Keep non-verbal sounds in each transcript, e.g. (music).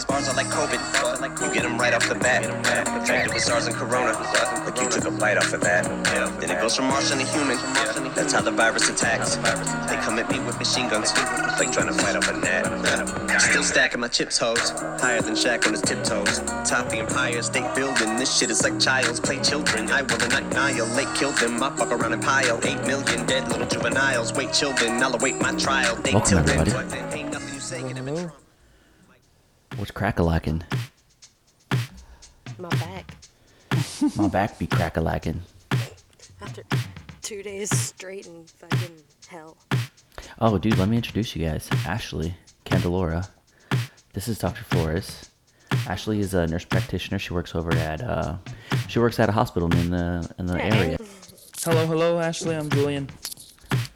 These bars are like COVID. You get them right off the bat. Infected with SARS and Corona. Like you took a bite off of that. Then it goes from Martian to human. That's how the virus attacks. They come at me with machine guns. Like trying to fight off a net. Still stacking my chips, hoes. Higher than Shaq on his tiptoes. Top the Empire State Building. This shit is like child's play children. I will annihilate, kill them. I fuck around and pile. Eight million dead little juveniles. Wait, children. I'll await my trial. They Welcome, everybody. what then? Ain't nothing you say can ever Hello. What's crack-a-lacking? My back. (laughs) My back be crack-a-lacking. After two days straight in fucking hell. Oh, dude, let me introduce you guys. Ashley Candelora. This is Dr. Flores. Ashley is a nurse practitioner. She works over at uh, she works at a hospital in the in the area. Hello, hello, Ashley. I'm Julian.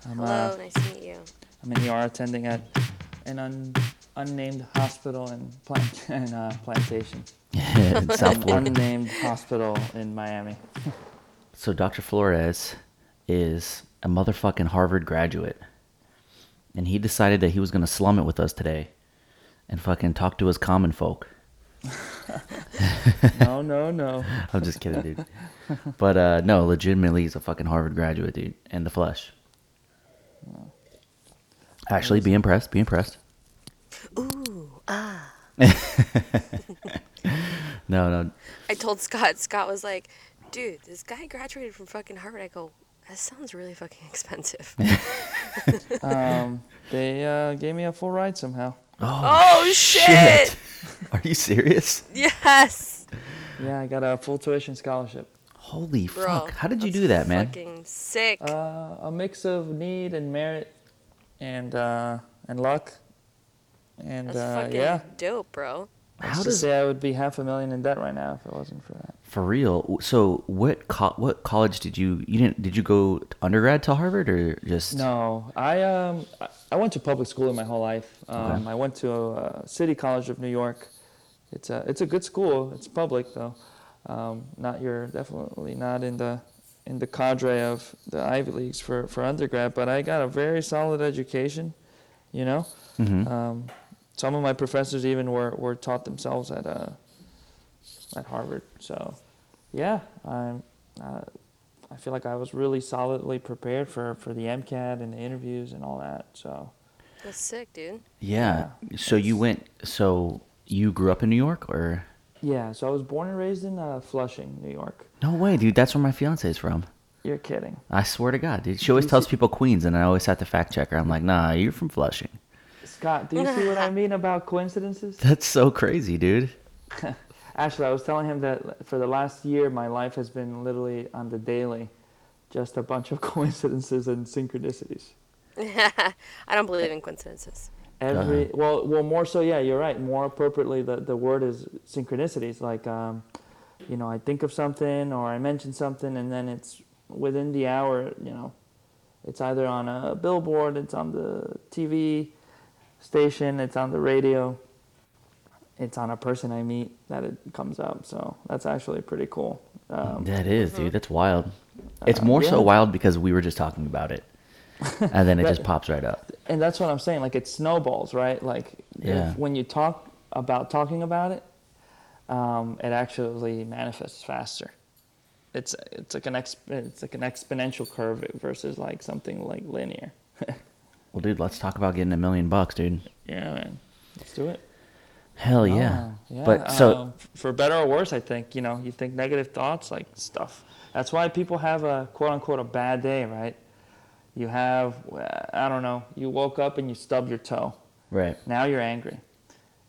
I'm, Hello, uh, nice to meet you. I'm in ER attending at an un, unnamed hospital in, plant, (laughs) in uh, Plantation. (laughs) in South An Florida. unnamed hospital in Miami. (laughs) So Dr. Flores is a motherfucking Harvard graduate. And he decided that he was gonna slum it with us today and fucking talk to us common folk. No, no, no. I'm just kidding, dude. But uh no, legitimately he's a fucking Harvard graduate, dude. In the flesh. Actually, be impressed, be impressed. Ooh, ah. (laughs) No, no. I told Scott. Scott was like, dude, this guy graduated from fucking Harvard. I go, that sounds really fucking expensive. (laughs) Um, they uh, gave me a full ride somehow. oh, shit! Are you serious? Yes! Yeah, I got a full tuition scholarship. Holy Bro. fuck. How did you do that, man? Fucking sick. Uh, a mix of need and merit, and uh, and luck, and That's uh, fucking yeah. dope, bro. How Let's does say I would be half a million in debt right now if it wasn't for that. for real? So what co- what college did you you didn't did you go undergrad to Harvard or just No, I um I- I went to public school in my whole life. Um, Okay. I went to uh, City College of New York. It's a it's a good school. It's public though. Um, not your definitely not in the in the cadre of the Ivy Leagues for for undergrad, but I got a very solid education. You know, Mhm. um, some of my professors even were, were taught themselves at uh, at Harvard. So, yeah, I'm. Uh, I feel like I was really solidly prepared for, for the MCAT and the interviews and all that. So, That's sick, dude. Yeah. So you went so you grew up in New York or yeah, so I was born and raised in uh, Flushing, New York. No way, dude. That's where my fiance is from. You're kidding. I swear to God, dude. She always tells people Queens, and I always have to fact check her. I'm like, nah, you're from Flushing. Scott, do you see what I (laughs) mean about coincidences? That's so crazy, dude. (laughs) Actually, I was telling him that for the last year, my life has been literally on the daily, just a bunch of (laughs) coincidences and synchronicities. I don't believe in coincidences. Every ahead. well, well, more so, yeah, you're right. More appropriately, the the word is synchronicities. Like, um, you know, I think of something or I mention something, and then it's within the hour. You know, it's either on a billboard, it's on the TV station, it's on the radio, it's on a person I meet that it comes up. So that's actually pretty cool. Um, That is, dude. That's wild. It's more so yeah. wild because we were just talking about it, (laughs) and then it That- just pops right up. and that's what I'm saying. Like it snowballs, right? Like if- when you talk about talking about it, um, it actually manifests faster. It's it's like an exp- it's like an exponential curve versus like something like linear. (laughs) Well, dude, let's talk about getting a million bucks, dude. yeah, man. Let's do it. Hell yeah. Oh, yeah. But so um, for better or worse, I think you know you think negative thoughts like stuff. That's why people have a quote unquote a bad day, right? You have uh, I don't know. You woke up and you stubbed your toe. right. Now you're angry.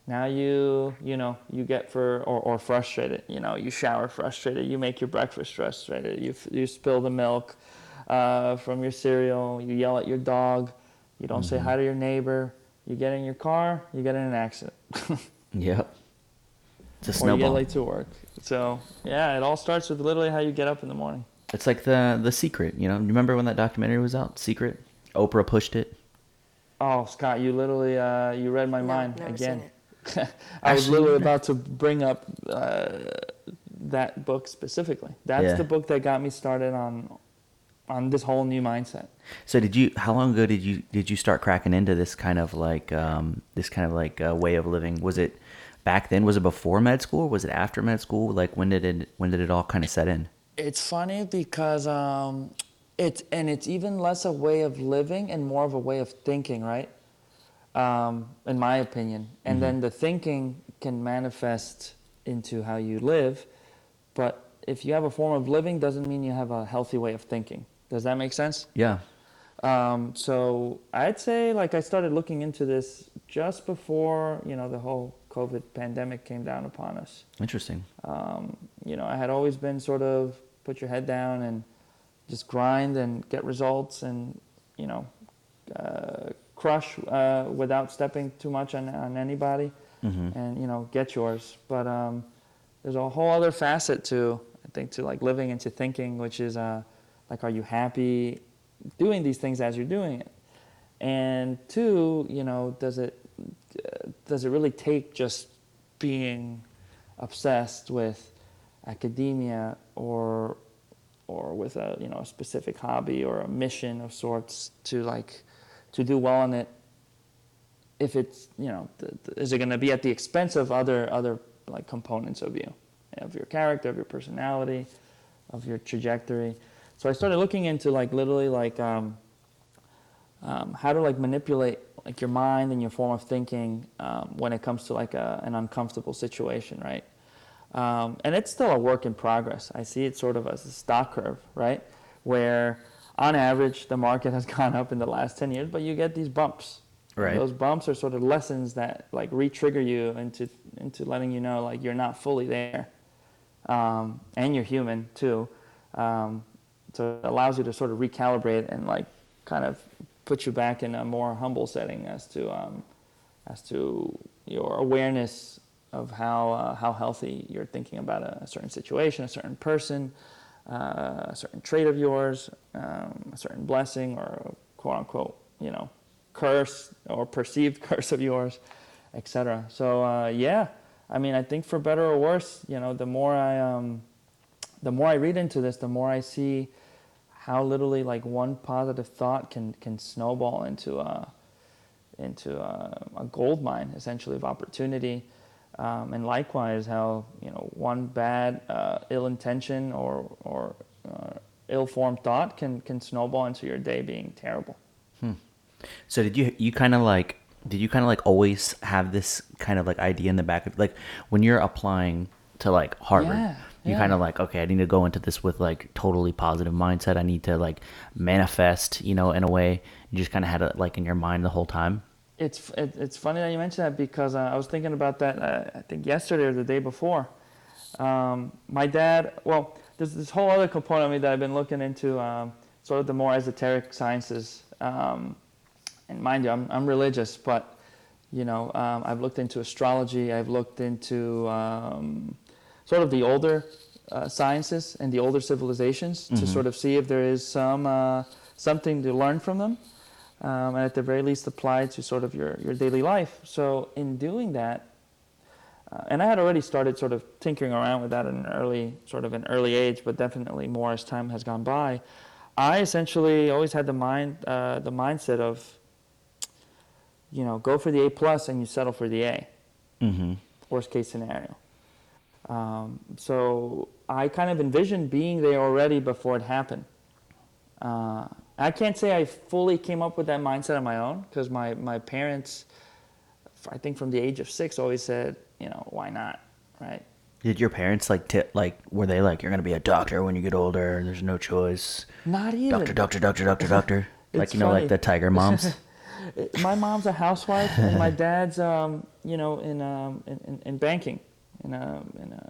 Now you, you know, you get for or, or frustrated. You know, you shower frustrated. You make your breakfast frustrated. You you spill the milk uh, from your cereal. You yell at your dog. You don't say hi to your neighbor. You get in your car. You get in an accident. (laughs) Yep. It's a or you get late to work. So yeah, it all starts with literally how you get up in the morning. It's like the the secret. You know, you remember when that documentary was out? Secret. Oprah pushed it. Oh, Scott, you literally uh, you read my No, mind never again. seen it. (laughs) I was literally about to bring up uh, that book specifically. That's Yeah. the book that got me started on on this whole new mindset. So did you? How long ago did you did you start cracking into this kind of like um, this kind of like uh, way of living? Was it back then? Was it before med school? Or was it after med school? Like when did it when did it all kind of set in? It's funny because um, it's and it's even less a way of living and more of a way of thinking, right? Um, in my opinion, and then the thinking can manifest into how you live, but if you have a form of living, doesn't mean you have a healthy way of thinking. Does that make sense? Yeah. Um, so I'd say like I started looking into this just before you know the whole COVID pandemic came down upon us. Interesting. Um, you know, I had always been sort of put your head down and just grind and get results and you know uh, crush uh, without stepping too much on, on anybody Mhm. and you know get yours. But um, there's a whole other facet to I think to like living and to thinking, which is uh, like, are you happy doing these things as you're doing it? And two, you know, does it uh, does it really take just being obsessed with academia or or with a you know a specific hobby or a mission of sorts to like to do well in it if it's you know th- th- is it going to be at the expense of other other like components of you of your character of your personality of your trajectory so i started looking into like literally like um, um, how to like manipulate like your mind and your form of thinking um, when it comes to like a, an uncomfortable situation right? Um, and it's still a work in progress. I see it sort of as a stock curve right? Where on average the market has (laughs) gone up in the last 10 years but you get these bumps. Right. those bumps are sort of lessons that like re-trigger you into into letting you know like you're not fully there. Um, and you're human too. Um, so it allows you to sort of recalibrate and like kind of put you back in a more humble setting as to um, as to your awareness of how uh, how healthy you're thinking about a, a certain situation, a certain person, uh, a certain trait of yours, um, a certain blessing or quote unquote you know curse or perceived (laughs) curse of yours, etc. So uh, yeah, I mean I think for better or worse, you know, the more I um, the more I read into this, the more I see how literally like one positive thought can can snowball into a into a, a gold mine essentially of opportunity. Um, and likewise, how you know one bad, uh, ill intention or or uh, ill-formed thought can can snowball into your day being terrible. So did you you kind of like did you kind of like always have this kind of like idea in the back of like when you're applying to like Harvard, Yeah, you yeah. kind of like okay, I need to go into this with like totally positive mindset. I need to like manifest, you know, in a way. You just kind of had it like in your mind the whole time. It's it, it's funny that you mentioned that because uh, I was thinking about that uh, I think yesterday or the day before. Um, my dad, well, there's this whole other component of me that I've been looking into, um, sort of the more esoteric sciences. Um, and mind you, I'm, I'm religious, but you know, um, I've looked into astrology. I've looked into um, sort of the older uh, sciences and the older civilizations to sort of see if there is some uh, something to learn from them, um, and at the very least apply to sort of your, your daily life. So in doing that, uh, and I had already started sort of tinkering around with that in an early sort of an early age, but definitely more as time has gone by. I essentially always had the mind uh, the mindset of you know go for the A plus and you settle for the A Mm-hmm. worst case scenario. Um, so I kind of envisioned being there already before it happened. Uh, I can't say I fully came up with that mindset on my own because my, my parents, I think from the age of six, always said, you know, why not, right? Did your parents like tip like were they like you're gonna be a doctor when you get older? And there's no choice. Not even. Doctor, doctor, doctor, doctor, doctor. (laughs) like you know, like the tiger moms. (laughs) My mom's a housewife and my dad's um, you know in, um, in, in, in banking in a, in a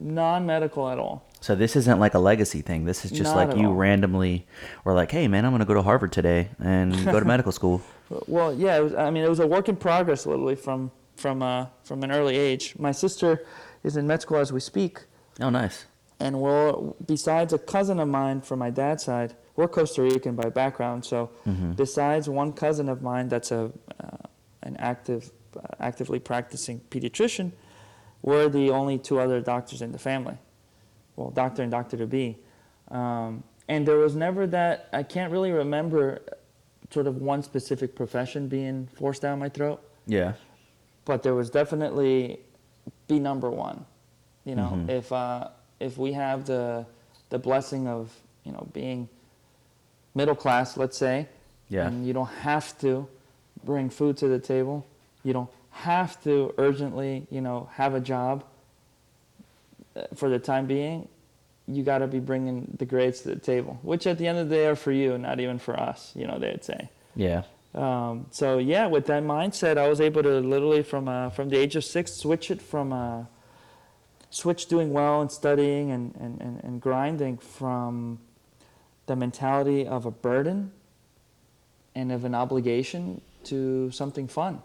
non-medical at all So this isn't like a legacy thing. This is just Not like you all. randomly were like, "Hey, man, I'm gonna go to Harvard today and (laughs) go to medical school." well yeah it was, i mean it was a work in progress literally from from uh, from an early age my sister is in med school as we speak Oh, nice. and we're besides a cousin of mine from my dad's side we're costa rican by background so besides one cousin of mine that's a uh, an active uh, actively practicing pediatrician we're the only two other doctors in the family well doctor and doctor to be um, and there was never that i can't really remember sort of one specific profession being forced down my throat Yeah. but there was definitely be number one. You know, Mhm. if uh, if we have the the blessing of you know being middle class, let's say, Yeah. and you don't have to bring food to the table, you don't have to urgently, you know, have a job uh, for the time being. You got to be bringing the grades to the table, which at the end of the day are for you, not even for us. You know, they'd say. Yeah. Um, so yeah, with that mindset, I was able to literally from uh, from the age of six switch it from uh, switch doing well and studying and, and, and, and grinding from the mentality of a burden and of an obligation to something fun,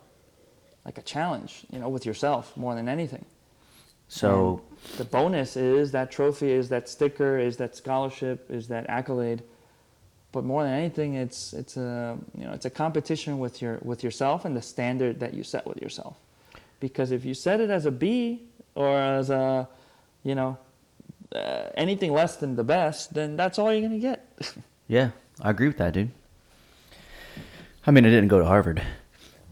like a challenge, you know, with yourself more than anything. So And the bonus is that trophy, is that sticker, is that scholarship, is that accolade. But more than anything, it's it's a you know it's a competition with your with yourself and the standard that you set with yourself. Because if you set it as a B or as a you know uh, anything less than the best, then that's all you're gonna get. (laughs) yeah, I agree with that, dude. I mean, I didn't go to Harvard,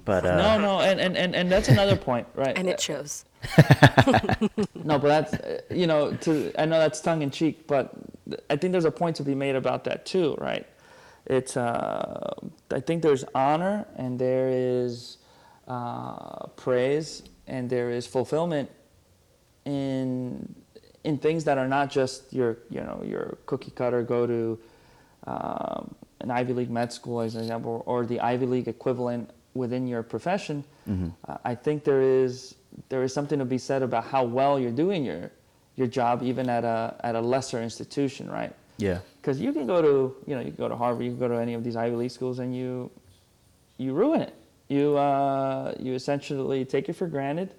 but uh, no, no, and, and, and, and that's another point, right? And it shows. (laughs) No, but that's uh, you know to I know that's tongue in cheek, but I think there's a point to be made about that too, right? It's uh, I think there's honor and there is uh, praise and there is fulfillment in in things that are not just your you know your cookie cutter go to um, an Ivy League med school as an example or the Ivy League equivalent within your profession. Uh, I think there is there is something to be said about how well you're doing your your job even at a at a lesser institution, right? yeah, Because you can go to you know you can go to Harvard, you can go to any of these Ivy League schools, and you you ruin it. You uh, you essentially take it for granted.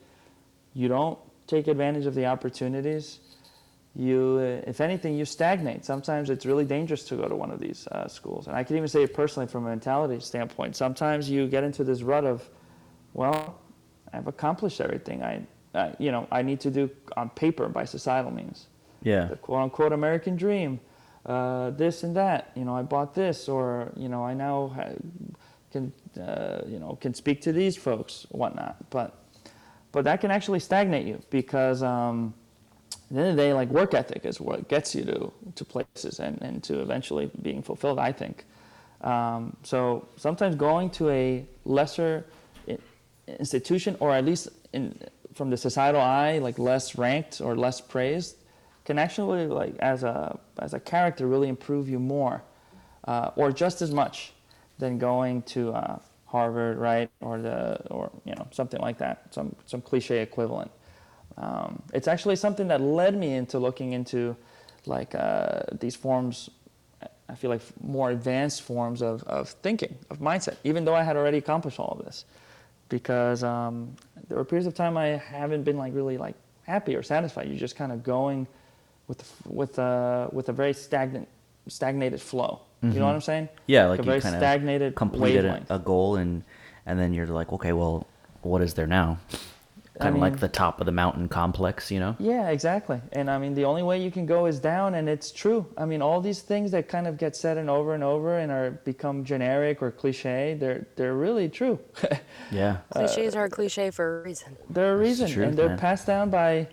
You don't take advantage of the opportunities. You, uh, if anything, you stagnate. Sometimes it's really dangerous to go to one of these uh, schools, and I can even say it personally from a mentality standpoint. Sometimes you get into this rut of, well, I've accomplished everything I, uh, you know, I need to do on paper by societal means yeah, the quote unquote American dream, uh, this and that. You know, I bought this, or you know, I now ha- can uh, you know can speak to these folks, whatnot. But but that can actually stagnate you because um, at the end of the day, like work ethic is what gets you to to places and, and to eventually being fulfilled. I think. Um, so sometimes going to a lesser institution, or at least in, from the societal eye, like less ranked or less praised, can actually, like as a as a character, really improve you more, uh, or just as much, than going to uh, Harvard, right, or the or you know something like that, some some cliche equivalent. Um, it's actually something that led me into looking into like uh, these forms I feel like more advanced forms of, of thinking, of mindset, even though I had already accomplished all of this. Because um, there were periods of time I haven't been like really like happy or satisfied. You're just kind of going with with uh, with a very stagnant stagnated flow. You know what I'm saying? Mm-hmm. yeah. Like Like a very you kind stagnated of completed a, wavelength. a goal, and and then you're like, okay, well, what is there now? Kind of like the top of the mountain complex, you know? Yeah, exactly. And I mean, the only way you can go is down, and it's true. I mean, all these things that kind of get said and over and over and are become generic or cliche, they're they're really true. (laughs) Yeah. Cliches are a cliche for a reason. They're a reason, the truth, and they're man. passed down by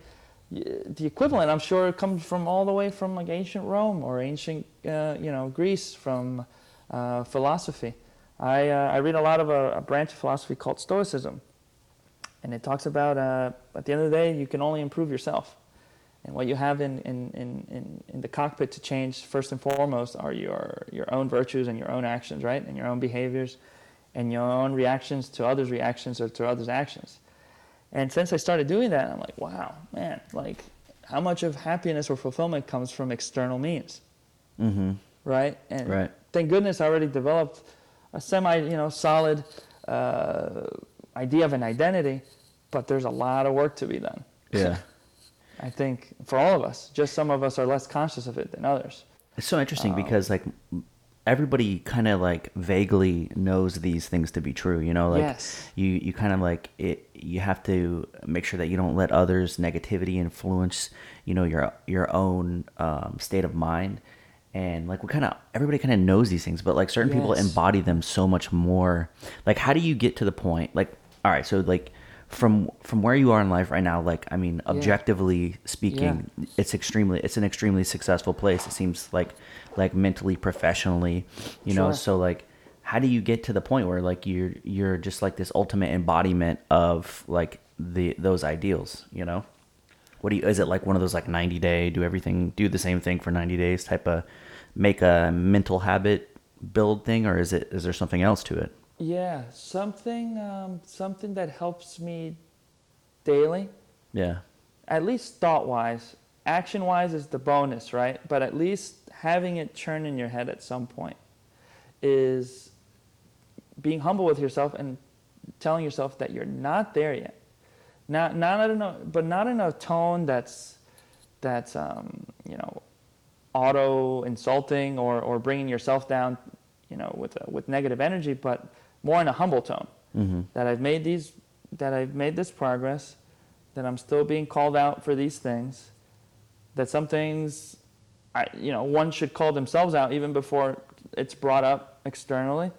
the equivalent. I'm sure it comes from all the way from like ancient Rome or ancient, uh, you know, Greece from uh, philosophy. I uh, I read a lot of a, a branch of philosophy called Stoicism, and it talks about uh, at the end of the day, you can only improve yourself, and what you have in in, in, in in the cockpit to change first and foremost are your your own virtues and your own actions, right, and your own behaviors, and your own reactions to others' reactions or to others' actions. And since I started doing that, I'm like, wow, man, like how much of happiness or fulfillment comes from external means, Mm-hmm. right? And Right. thank goodness I already developed a semi, you know, solid uh, idea of an identity, but there's a lot of work to be done. Yeah. (laughs) I think for all of us, just some of us are less conscious of it than others. It's so Um, interesting because like everybody kind of like vaguely knows these things to be true, you know, like Yes. you you kind of like it you have to make sure that you don't let others negativity influence, you know, your your own um, state of mind. And like we kind of everybody kind of knows these things, but like certain people embody them so much more. Like how do you get to the point like all right, so like from from where you are in life right now, like I mean, objectively speaking, it's extremely it's an extremely successful place. It seems like like mentally, professionally, you know. So like, how do you get to the point where like you're you're just like this ultimate embodiment of like the those ideals, you know? What do you? Is it like one of those like ninety day do everything do the same thing for ninety days type of make a mental habit build thing, or is it is there something else to it? Yeah, something um, something that helps me daily, Yeah. at least thought wise. Action wise is the bonus, right? But at least having it churn in your head at some point is being humble with yourself and telling yourself that you're not there yet. Not not in a but not in a tone that's that's um, you know auto insulting or, or bringing yourself down, you know, with a, with negative energy, but more in a humble tone. Mm-hmm. That I've made these, that I've made this progress, that I'm still being called out for these things, that some things, I, you know, one should call themselves out even before it's brought up externally,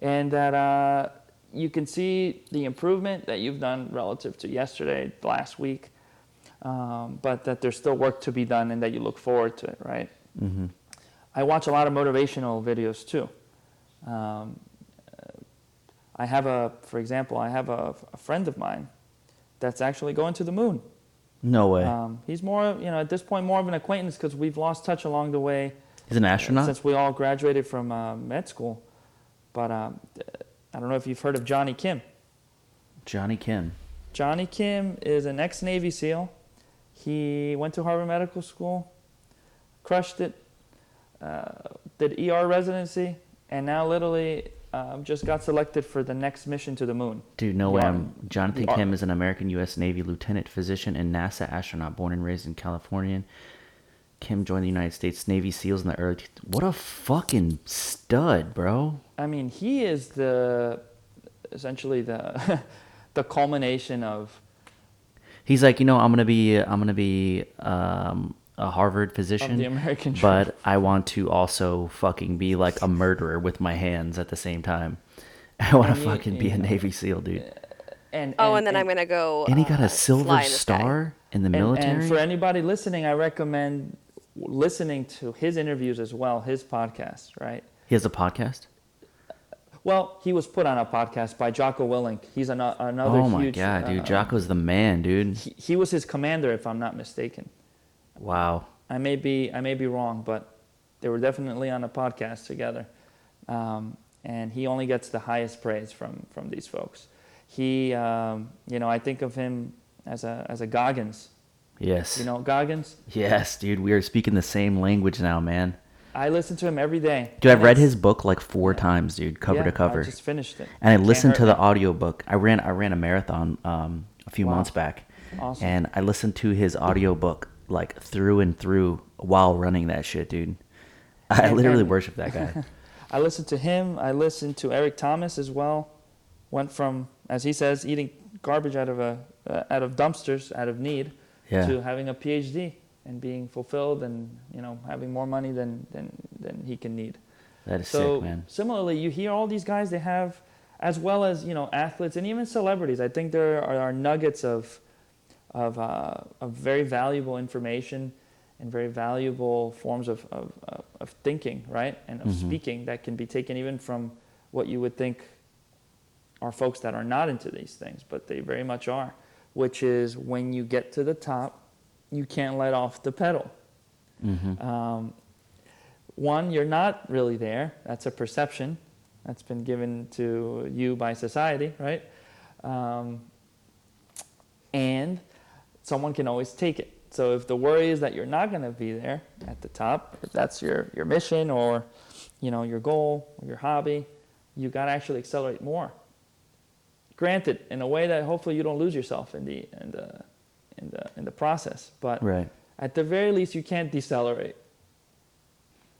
and that uh, you can see the improvement that you've done relative to yesterday, last week, um, but that there's still work to be done and that you look forward to it, right? Mm-hmm. I watch a lot of motivational videos too. Um, I have a, for example, I have a, a friend of mine that's actually going to the moon. No way. Um, he's more, you know, at this point, more of an acquaintance because we've lost touch along the way He's an astronaut. since we all graduated from uh, med school. But um, I don't know if you've heard of Jonny Kim. Jonny Kim. Jonny Kim is an ex Navy SEAL. He went to Harvard Medical School, crushed it, uh, did ER residency, and now literally um, just got selected for the next mission to the moon. Dude, no way. I'm, Jonathan Kim is an American U.S. Navy lieutenant physician and NASA astronaut, born and raised in California. Kim joined the United States Navy SEALs in the early. What a fucking stud, bro! I mean, he is the essentially the (laughs) the culmination of He's like, you know, I'm gonna be, I'm gonna be um, a Harvard of physician, the American dream. but I want to also fucking be like a murderer with my hands at the same time. (laughs) I want And to you- fucking be a Navy SEAL, dude. and, Oh, and, then I'm gonna go. And he got uh, a silver in star in the And- military. And, for anybody listening, I recommend listening to his interviews as well, his podcast, right? he has a podcast. Well, he was put on a podcast by Jocko Willink. He's an, another oh my huge. god, dude! uh, Jocko's the man, dude. He, he was his commander, if I'm not mistaken. Wow. I may be I may be wrong, but they were definitely on a podcast together, um, and he only gets the highest praise from from these folks. He, um, you know, I think of him as a as a Goggins. Yes. You know Goggins. Yes, dude. We are speaking the same language now, man. I listen to him every day. Dude, I've read his book like four times, dude, cover yeah, to cover. I just finished it. and I listened to the me. audiobook. I ran I ran a marathon um, a few Wow. months back. Awesome. And I listened to his audiobook like through and through while running that shit, dude. I And- literally and- worship that guy. (laughs) I listened to him. I listened to Eric Thomas as well. Went from, as he says, eating garbage out of a uh, out of dumpsters out of need Yeah. to having a PhD and being fulfilled and you know having more money than than, than he can need. That is So sick, man. similarly, you hear all these guys they have, as well as you know athletes and even celebrities. I think there are, are nuggets of of, uh, of very valuable information and very valuable forms of, of, of, thinking, right, and of Mhm. speaking that can be taken even from what you would think are folks that are not into these things, but they very much are. Which is when you get to the top, you can't let off the pedal. hmm Um, one, you're not really there. That's a perception that's been given to you by society, right? Um, and someone can always take it. So if the worry is that you're not going to be there at the top, if that's your, your mission or you know your goal or your hobby, you got to actually accelerate more. Granted, in a way that hopefully you don't lose yourself in the in the in the in the process, but Right. at the very least you can't decelerate.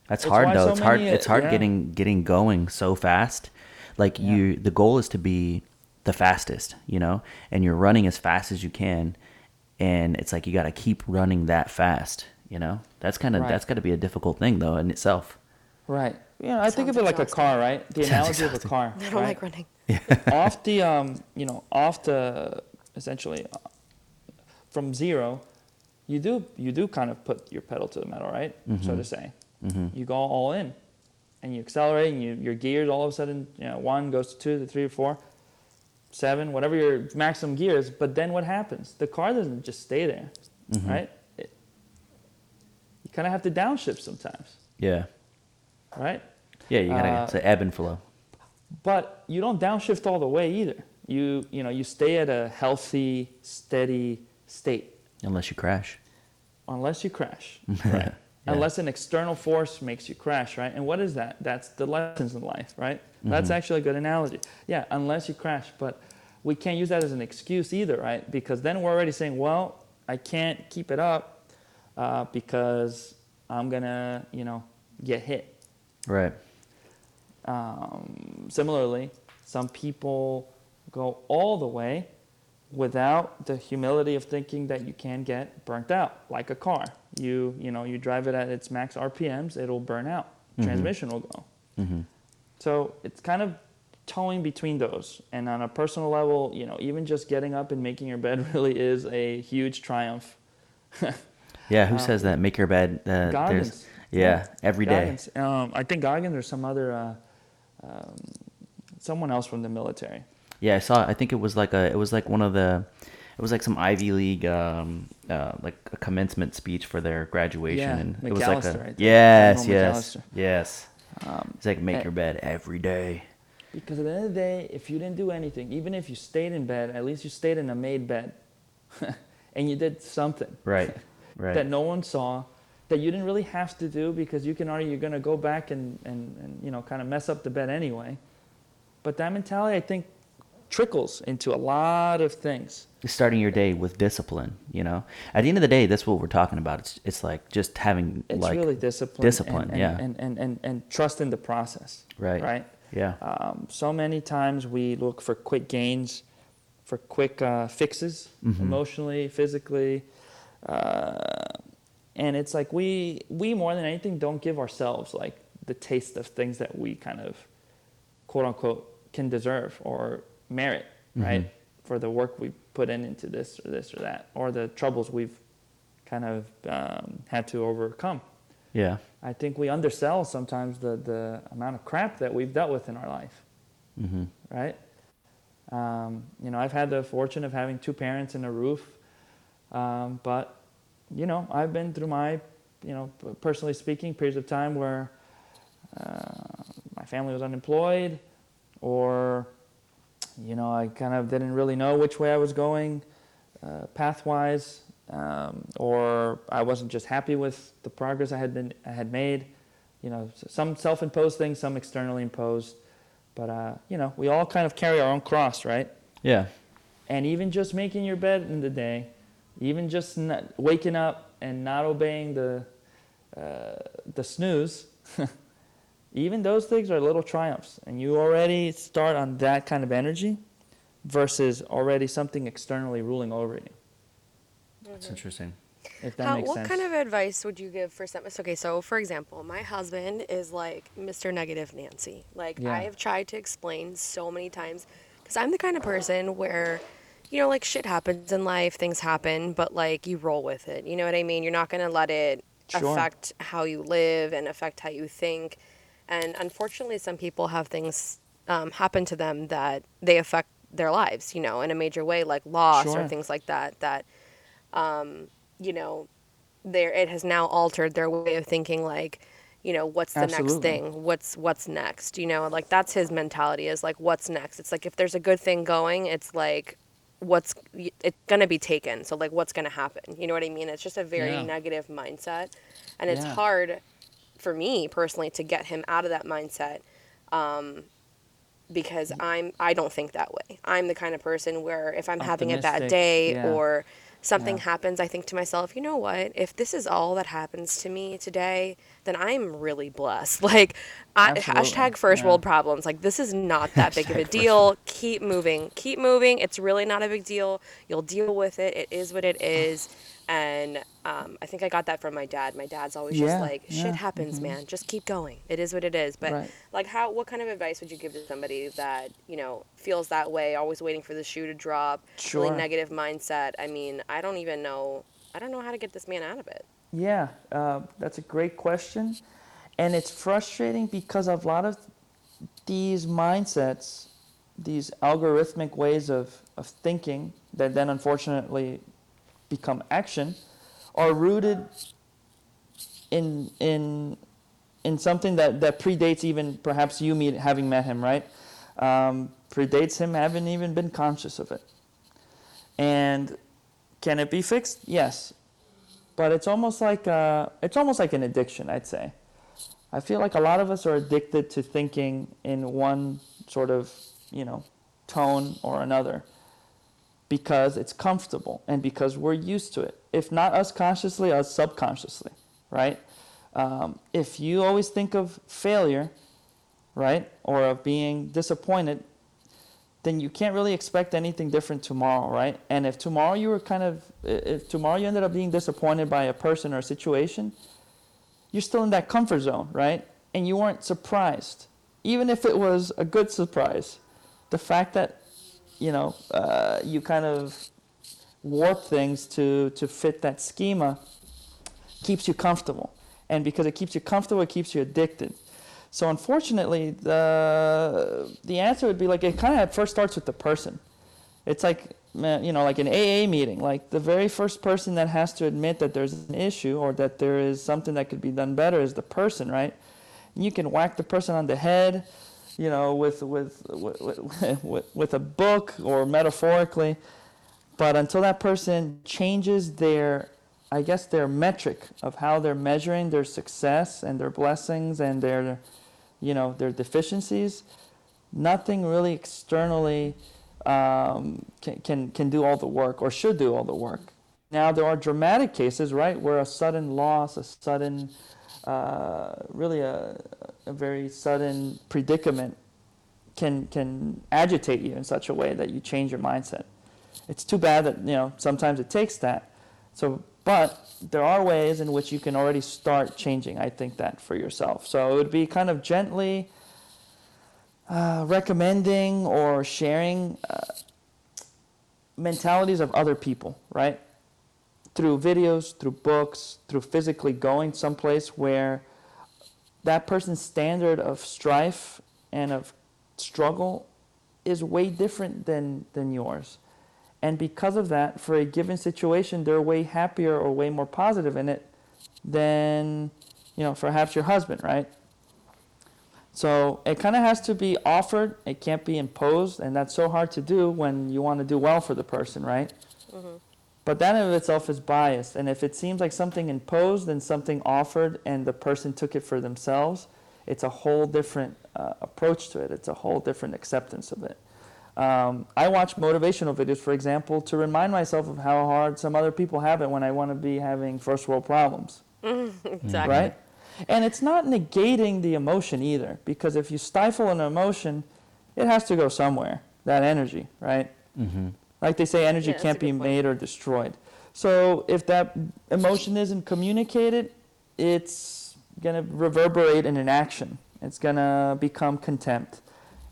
That's It's hard though. so it's hard. It's hard yeah. getting getting going so fast. Like Yeah. you, the goal is to be the fastest, you know, and you're running as fast as you can, and it's like you got to keep running that fast, you know. That's kind of Right. that's got to be a difficult thing though in itself. Right. You know, I think of Sounds it like a car, right? The (laughs) Sounds analogy of a car. I don't right? like running. (laughs) off the um, you know, off the essentially uh, from zero, you do you do kind of put your pedal to the metal, right? So to say, you go all in, and you accelerate, and you, your gears all of a sudden, you know, one goes to two, to three, to four, seven, whatever your maximum gear is. But then what happens? The car doesn't just stay there, right? It, you kind of have to downshift sometimes, Yeah. right? Yeah, you gotta Uh, it's an ebb and flow. but you don't downshift all the way either. You you know you stay at a healthy, steady state Unless you crash. unless you crash, (laughs) right? Yeah. Unless an external force makes you crash, right? And what is that? That's the lessons in life, right? That's actually a good analogy. Yeah, unless you crash, but we can't use that as an excuse either, right? Because then we're already saying, well, I can't keep it up uh, because I'm gonna, you know, get hit. Right. Um, similarly, some people go all the way without the humility of thinking that you can get burnt out, like a car. You you know you drive it at its max RPMs, it'll burn out. Transmission will go. So it's kind of towing between those. And on a personal level, you know, even just getting up and making your bed (laughs) really is a huge triumph. (laughs) Yeah, who says that? Make your bed. Uh, there's- Goggins. Yeah, every day. Goggins. Um, I think Goggins or some other, uh, um, someone else from the military. Yeah, I saw. I think it was like a. It was like one of the. It was like some Ivy League, um, uh, like a commencement speech for their graduation, Yeah, and it was like a think. yes, yes, McAllister. yes. it's like make your bed every day. Because at the end of the day, if you didn't do anything, even if you stayed in bed, at least you stayed in a made bed, (laughs) and you did something Right, (laughs) right. that no one saw, that you didn't really have to do because you can already you're gonna go back and, and, and you know kind of mess up the bed anyway. But that mentality, I think, trickles into a lot of things. starting your day with discipline. You know, at the end of the day, that's what we're talking about. It's it's like just having It's like really discipline. discipline, and, and, yeah. And, and, and, and trust in the process. Right. Right. yeah, Um, so many times we look for quick gains, for quick uh, fixes, Mm-hmm. emotionally, physically, uh, and it's like we we more than anything don't give ourselves like the taste of things that we kind of quote unquote can deserve or merit, right? For the work we put in into this or this or that, or the troubles we've kind of um, had to overcome. yeah, I think we undersell sometimes the, the amount of crap that we've dealt with in our life, hmm right? Um, you know, I've had the fortune of having two parents and a roof, um, but you know, I've been through my, you know, personally speaking, periods of time where uh, my family was unemployed, or you know, I kind of didn't really know which way I was going, uh, path-wise, um, or I wasn't just happy with the progress I had been I had made. You know, some self-imposed things, some externally imposed, but uh, you know, we all kind of carry our own cross, right? yeah, And even just making your bed in the day, even just waking up and not obeying the uh, the snooze, (laughs) even those things are little triumphs. And you already start on that kind of energy versus already something externally ruling over you. that's mm-hmm. interesting. If that How, makes what sense. kind of advice would you give for some? Okay, so for example, my husband is like Mr. Negative Nancy. Like Yeah. I have tried to explain so many times because I'm the kind of person where, you know, like shit happens in life, things happen, but like you roll with it. You know what I mean? You're not gonna let it Sure. affect how you live and affect how you think. And unfortunately, some people have things um, happen to them that they affect their lives. You know, in a major way, like loss Sure. or things like that. That you know, there it has now altered their way of thinking like, you know, what's the next thing? What's what's next? You know, like that's his mentality is like what's next? It's like if there's a good thing going, it's like what's it's going to be taken. So like what's going to happen? You know what I mean? It's just a very Yeah. negative mindset. And it's Yeah. hard for me personally to get him out of that mindset um, because I'm I don't think that way. I'm the kind of person where if I'm having a bad day yeah. or something Yeah. happens, I think to myself, you know what? If this is all that happens to me today, then I'm really blessed. (laughs) Like, I, hashtag first yeah. world problems. Like, this is not that big of a deal. Keep moving. Keep moving. It's really not a big deal. You'll deal with it. It is what it is. And um, I think I got that from my dad. My dad's always Yeah, just like, yeah, shit happens, man. Just keep going. It is what it is. But Right. like, how? What kind of advice would you give to somebody that you know feels that way, always waiting for the shoe to drop, really negative mindset? I mean, I don't even know. I don't know how to get this man out of it. Yeah, uh, that's a great question. And it's frustrating because of a lot of these mindsets, these algorithmic ways of, of thinking that then unfortunately become action, are rooted in, in, in something that, that predates even perhaps you meet, having met him, right? Um, predates him having even been conscious of it. And can it be fixed? Yes but it's almost like uh, it's almost like an addiction i'd say i feel like a lot of us are addicted to thinking in one sort of you know tone or another because it's comfortable and because we're used to it if not us consciously us subconsciously right um, if you always think of failure right or of being disappointed then you can't really expect anything different tomorrow, right? And if tomorrow you were kind of, if tomorrow you ended up being disappointed by a person or a situation, you're still in that comfort zone, right? And you weren't surprised, even if it was a good surprise. The fact that, you know, uh, you kind of warp things to to fit that schema keeps you comfortable, and because it keeps you comfortable, it keeps you addicted. So unfortunately, the the answer would be like it kind of first starts with the person. It's like you know, like an AA meeting. Like the very first person that has to admit that there's an issue or that there is something that could be done better is the person, right? And you can whack the person on the head, you know, with with with, with, (laughs) with a book or metaphorically, but until that person changes their I guess their metric of how they're measuring their success and their blessings and their, you know, their deficiencies, nothing really externally um, can, can, can do all the work or should do all the work. Now, there are dramatic cases, right, where a sudden loss, a sudden, uh, really a, a very sudden predicament can, can agitate you in such a way that you change your mindset. It's too bad that, you know, sometimes it takes that. So, but there are ways in which you can already start changing, I think, that for yourself. So it would be kind of gently uh, recommending or sharing uh, mentalities of other people, right? Through videos, through books, through physically going someplace where that person's standard of strife and of struggle is way different than, than yours. And because of that, for a given situation, they're way happier or way more positive in it than, you know, perhaps your husband, right? So it kind of has to be offered. It can't be imposed, and that's so hard to do when you want to do well for the person, right? Mm-hmm. But that in of itself is biased. And if it seems like something imposed and something offered, and the person took it for themselves, it's a whole different uh, approach to it. It's a whole different acceptance of it. Um, I watch motivational videos, for example, to remind myself of how hard some other people have it when I want to be having first world problems (laughs) Exactly. right? And it's not negating the emotion either, because if you stifle an emotion, it has to go somewhere, that energy, right? Mm-hmm. Like they say, energy Yeah, that's can't a be good point. made or destroyed. So if that emotion isn't communicated, it's going to reverberate in an action. It's going to become contempt.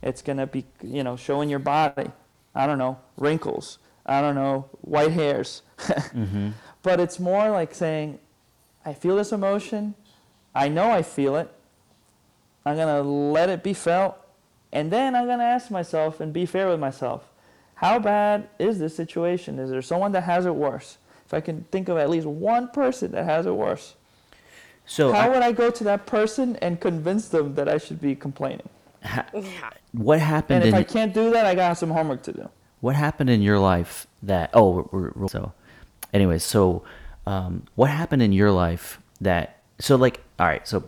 It's going to be, you know, showing your body. I don't know, wrinkles. I don't know, white hairs. (laughs) Mm-hmm. But it's more like saying, I feel this emotion. I know I feel it. I'm going to let it be felt. And then I'm going to ask myself and be fair with myself. How bad is this situation? Is there someone that has it worse? If I can think of at least one person that has it worse, So how I- would I go to that person and convince them that I should be complaining? ha- (laughs) Yeah. what And happened if in I can't do that, I got some homework to do. what happened in your life that oh we're, we're, we're- so anyways so um, what happened in your life that so like all right so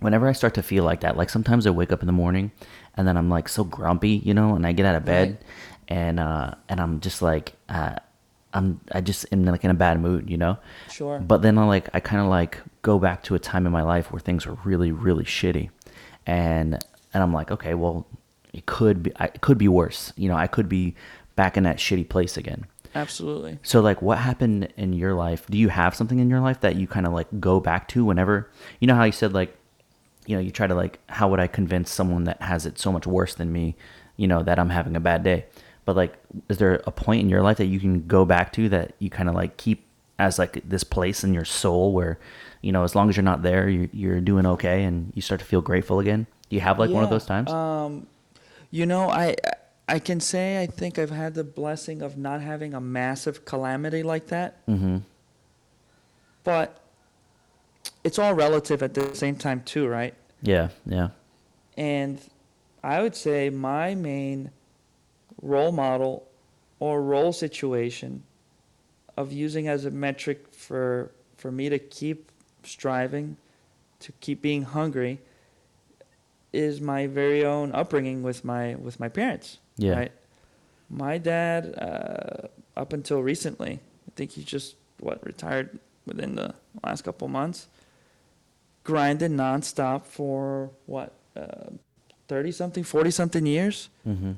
whenever i start to feel like that like sometimes i wake up in the morning and then i'm like so grumpy you know and i get out of bed Right. And uh and i'm just like uh i'm i just am like in a bad mood you know Sure. but then i like i kind of like go back to a time in my life where things were really really shitty and and i'm like okay well it could be I, it could be worse you know i could be back in that shitty place again Absolutely. So like what happened in your life? Do you have something in your life that you kind of like go back to whenever you know how you said like you know, you try to like how would I convince someone that has it so much worse than me, you know, that I'm having a bad day. But like is there a point in your life that you can go back to that you kind of like keep as like this place in your soul where you know, as long as you're not there, you're, you're doing okay and you start to feel grateful again? Do you have like one of those times? Um, you know, I I can say I think I've had the blessing of not having a massive calamity like that. mm-hmm. But it's all relative at the same time too, right? Yeah, yeah. And I would say my main role model or role situation of using as a metric for for me to keep striving, to keep being hungry, is my very own upbringing with my with my parents. Yeah. Right. My dad, uh, up until recently, I think he just what retired within the last couple months. Grinded nonstop for what thirty something, forty something years. Mm-hmm.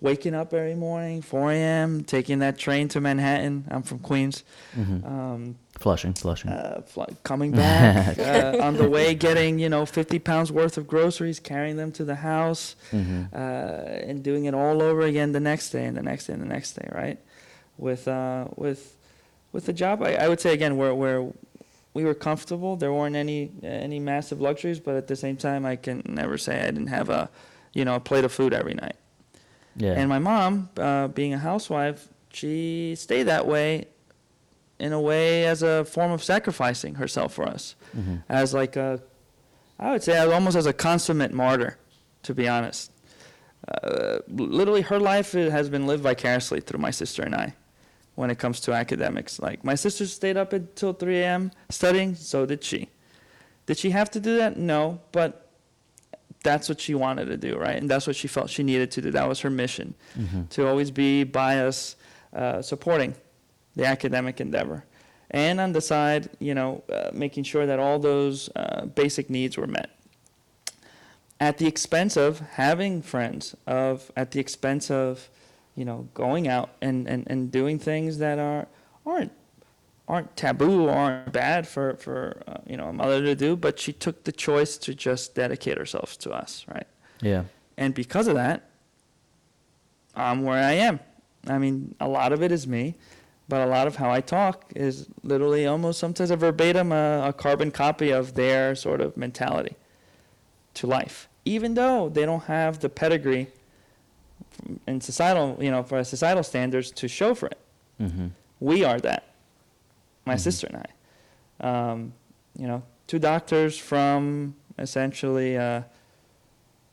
Waking up every morning, 4 a.m., taking that train to Manhattan. I'm from Queens. Mm-hmm. Um, Flushing, flushing. uh, fly, coming back (laughs) uh, on the way, getting you know 50 pounds worth of groceries, carrying them to the house, mm-hmm. uh, and doing it all over again the next day and the next day and the next day, right? With uh, with with the job, I, I would say again where where we were comfortable. There weren't any any massive luxuries, but at the same time, I can never say I didn't have a you know a plate of food every night. Yeah. And my mom, uh, being a housewife, she stayed that way in a way as a form of sacrificing herself for us. mm-hmm. As like a, I would say almost as a consummate martyr, to be honest. Uh, literally, her life has been lived vicariously through my sister and I when it comes to academics. Like, my sister stayed up until 3 a.m. studying, so did she. Did she have to do that? No, but that's what she wanted to do, right? And that's what she felt she needed to do. That was her mission Mm-hmm. to always be by us, uh, supporting the academic endeavor. And on the side, you know, uh, making sure that all those uh, basic needs were met. At the expense of having friends, of at the expense of, you know, going out and, and, and doing things that are aren't aren't taboo or aren't bad for for uh, you know a mother to do, but she took the choice to just dedicate herself to us, right? Yeah. And because of that, I'm where I am. I mean, a lot of it is me, but a lot of how I talk is literally almost sometimes a verbatim, a, a carbon copy of their sort of mentality to life. Even though they don't have the pedigree in societal, you know, for societal standards to show for it. Mm-hmm. We are that. My Mhm. sister and I. Um, you know, two doctors from essentially, uh,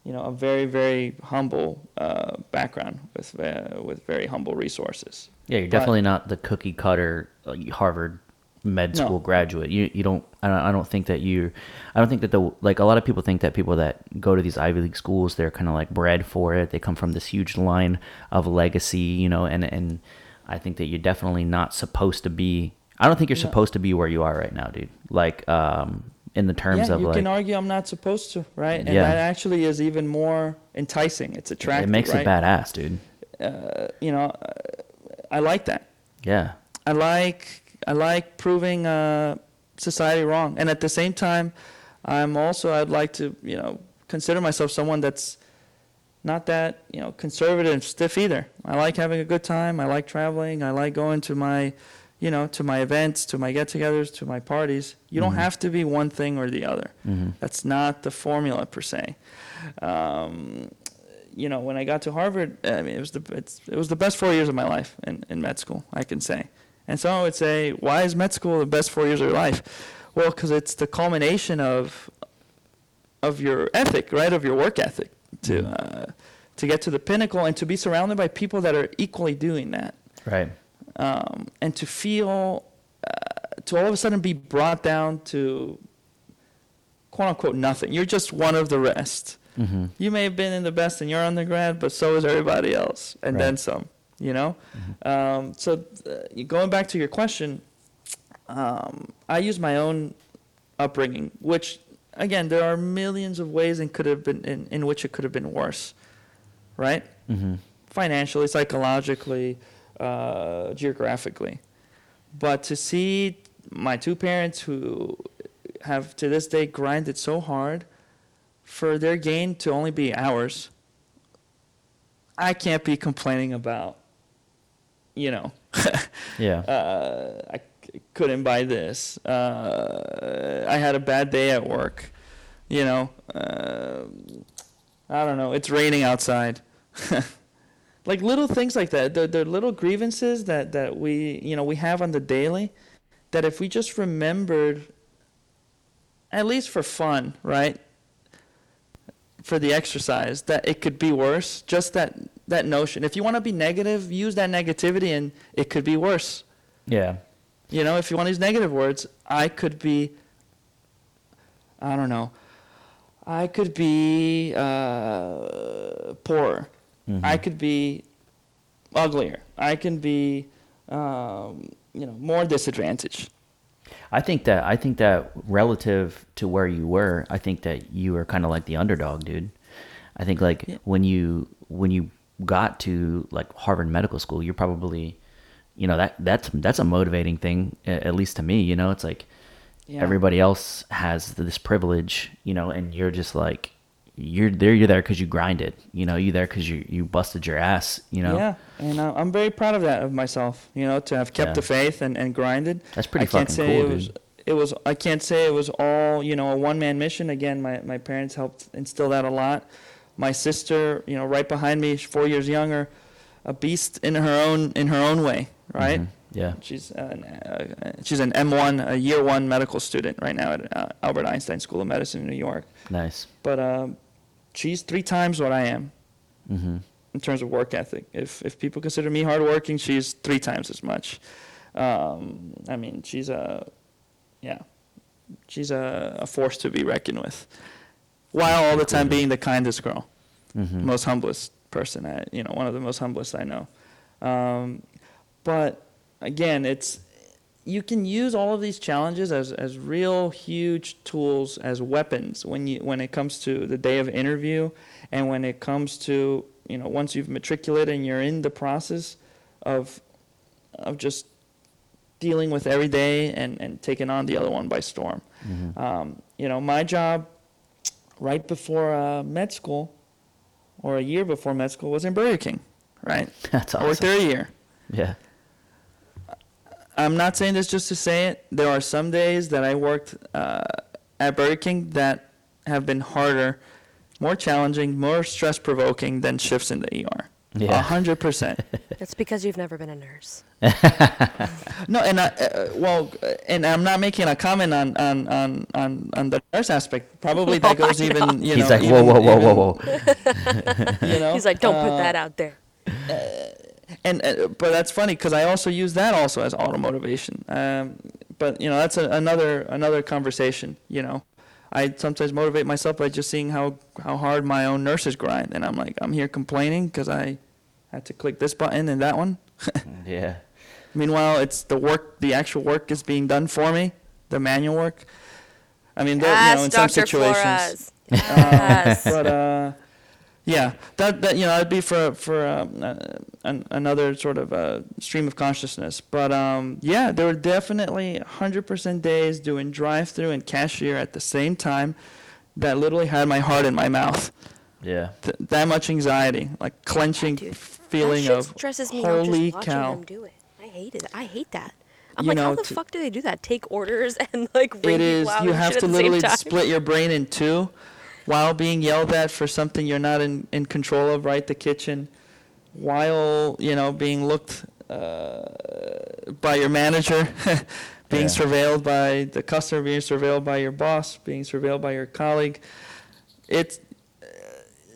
you know, a very very humble uh, background with uh, with very humble resources. Yeah, you're But- definitely not the cookie cutter uh, Harvard med No. school graduate. You you don't I don't, I don't think that you I don't think that the like a lot of people think that people that go to these Ivy League schools they're kind of like bred for it. They come from this huge line of legacy, you know, and and I think that you're definitely not supposed to be I don't think you're supposed to be where you are right now, dude. Like um in the terms yeah, of you like can argue I'm not supposed to, right? And Yeah. that actually is even more enticing. It's attractive. it makes right? it badass, dude. Uh, you know, uh, I like that. Yeah. I like I like proving uh, society wrong, and at the same time, I'm also I'd like to you know consider myself someone that's not that you know conservative and stiff either. I like having a good time. I like traveling. I like going to my you know to my events, to my get-togethers, to my parties. You don't Mhm. have to be one thing or the other. hmm That's not the formula per se. Um, you know, when I got to Harvard, I mean, it was the it's, it was the best four years of my life in, in med school, I can say. And someone would say, why is med school the best four years of your life? Well, because it's the culmination of of your ethic, right, of your work ethic, to Mhm. uh, to get to the pinnacle and to be surrounded by people that are equally doing that Right. Um, and to feel uh, to all of a sudden be brought down to quote unquote nothing. You're just one of the rest. hmm You may have been in the best in your undergrad, but so is everybody else, and Right. then some. You know. Um, so uh, going back to your question, um, I use my own upbringing, which again there are millions of ways and could have been in, in which it could have been worse, right? hmm financially, psychologically, uh, geographically. But to see my two parents who have to this day grinded so hard for their gain to only be ours, I can't be complaining about, you know, (laughs) Yeah. (laughs) uh, I c- couldn't buy this. Uh, I had a bad day at work. You know, uh, I don't know. It's raining outside. (laughs) like little things like that. They're, they're little grievances that, that we, you know, we have on the daily that if we just remembered, at least for fun, right? For the exercise, that it could be worse. Just that, that notion. If you want to be negative, use that negativity and it could be worse. yeah. You know, if you want to use negative words, I could be, I don't know, I could be uh, poorer. I could be uglier. I can be, um, you know, more disadvantaged. I think that I think that relative to where you were, I think that you were kind of like the underdog, dude. I think like when you when you got to like Harvard Medical School, you're probably, you know, that that's that's a motivating thing, at least to me. You know, it's like Yeah. everybody else has this privilege, you know, and you're just like you're there. You're there because you grinded. You know, you're there because you you busted your ass. You know, Yeah, and uh, I'm very proud of that of myself. You know, to have kept Yeah. the faith and, and grinded. That's pretty I can't fucking say cool, it was. dude. It was. I can't say it was all. You know, a one man mission. Again, my my parents helped instill that a lot. My sister, you know, right behind me, four years younger, a beast in her own in her own way. Right. Mhm. Yeah. She's an, uh, she's an M1, a year one medical student right now at uh, Albert Einstein School of Medicine in New York. Nice. But um, she's three times what I am hmm in terms of work ethic. If if people consider me hardworking, she's three times as much. Um, I mean, she's a yeah, she's a, a force to be reckoned with, while all the time being the kindest girl, hmm most humblest person. I, you know, one of the most humblest I know. Um, but again, it's you can use all of these challenges as, as real huge tools as weapons when you when it comes to the day of interview and when it comes to you know once you've matriculated and you're in the process of of just dealing with every day and, and taking on the other one by storm. Mm-hmm. Um, you know, my job right before uh, med school or a year before med school was in Burger King, right? (laughs) That's awesome. I worked there a year. Yeah. I'm not saying this just to say it. There are some days that I worked uh, at Burger King that have been harder, more challenging, more stress provoking than shifts in the ER. Yeah. A hundred percent. (laughs) It's because you've never been a nurse. (laughs) No, and I, uh, well, uh, and I'm not making a comment on on on on, on the nurse aspect. Probably that (laughs) goes even. You He's know, like, whoa, even- whoa, whoa, even, whoa, whoa. You know, He's like, don't put uh, that out there. And uh, but that's funny because I also use that also as auto motivation. Um, but you know that's a, another another conversation. You know, I sometimes motivate myself by just seeing how how hard my own nurses grind, and I'm like, I'm here complaining because I had to click this button and that one. (laughs) yeah. Meanwhile, it's the work, the actual work is being done for me, the manual work. I mean, there, you know, in Yes, some Dr. situations. Flores. (laughs) Yes. But uh, yeah, that that you know, that'd be for for um, uh, an, another sort of uh, stream of consciousness. But um, yeah, there were definitely 100% days doing drive-through and cashier at the same time that literally had my heart in my mouth. Yeah. Th- that much anxiety, like clenching Dude, feeling that shit of stresses me out holy just watching cow. them do it. I hate it. I hate that. I'm You like, how the to- fuck do they do that? Take orders (laughs) and like ring It is. You have to at the same literally split your brain in two while being yelled at for something you're not in, in control of, right? The kitchen, while, you know, being looked uh, by your manager, (laughs) being Yeah. surveilled by the customer, being surveilled by your boss, being surveilled by your colleague. It's, uh,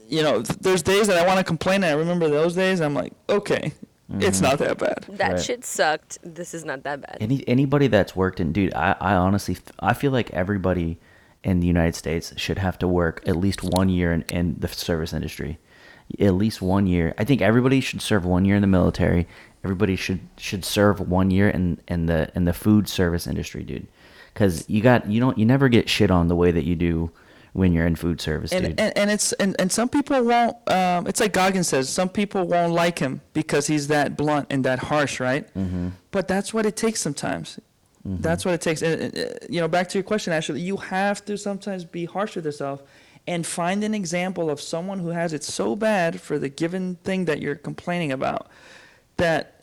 you know, th- there's days that I want to complain. And I remember those days. I'm like, okay, it's not that bad. That Right. shit sucked. This is not that bad. Any anybody that's worked in, dude, I, I honestly, I feel like everybody in the United States should have to work at least one year in, in the service industry. At least one year. I think everybody should serve one year in the military. Everybody should should serve one year in, in the in the food service industry, dude. Because you got you don't you never get shit on the way that you do when you're in food service, and, dude. and and it's and, and some people won't um, it's like goggins says some people won't like him because he's that blunt and that harsh right mm-hmm. but that's what it takes sometimes that's what it takes and, and, uh, you know back to your question actually you have to sometimes be harsh with yourself and find an example of someone who has it so bad for the given thing that you're complaining about that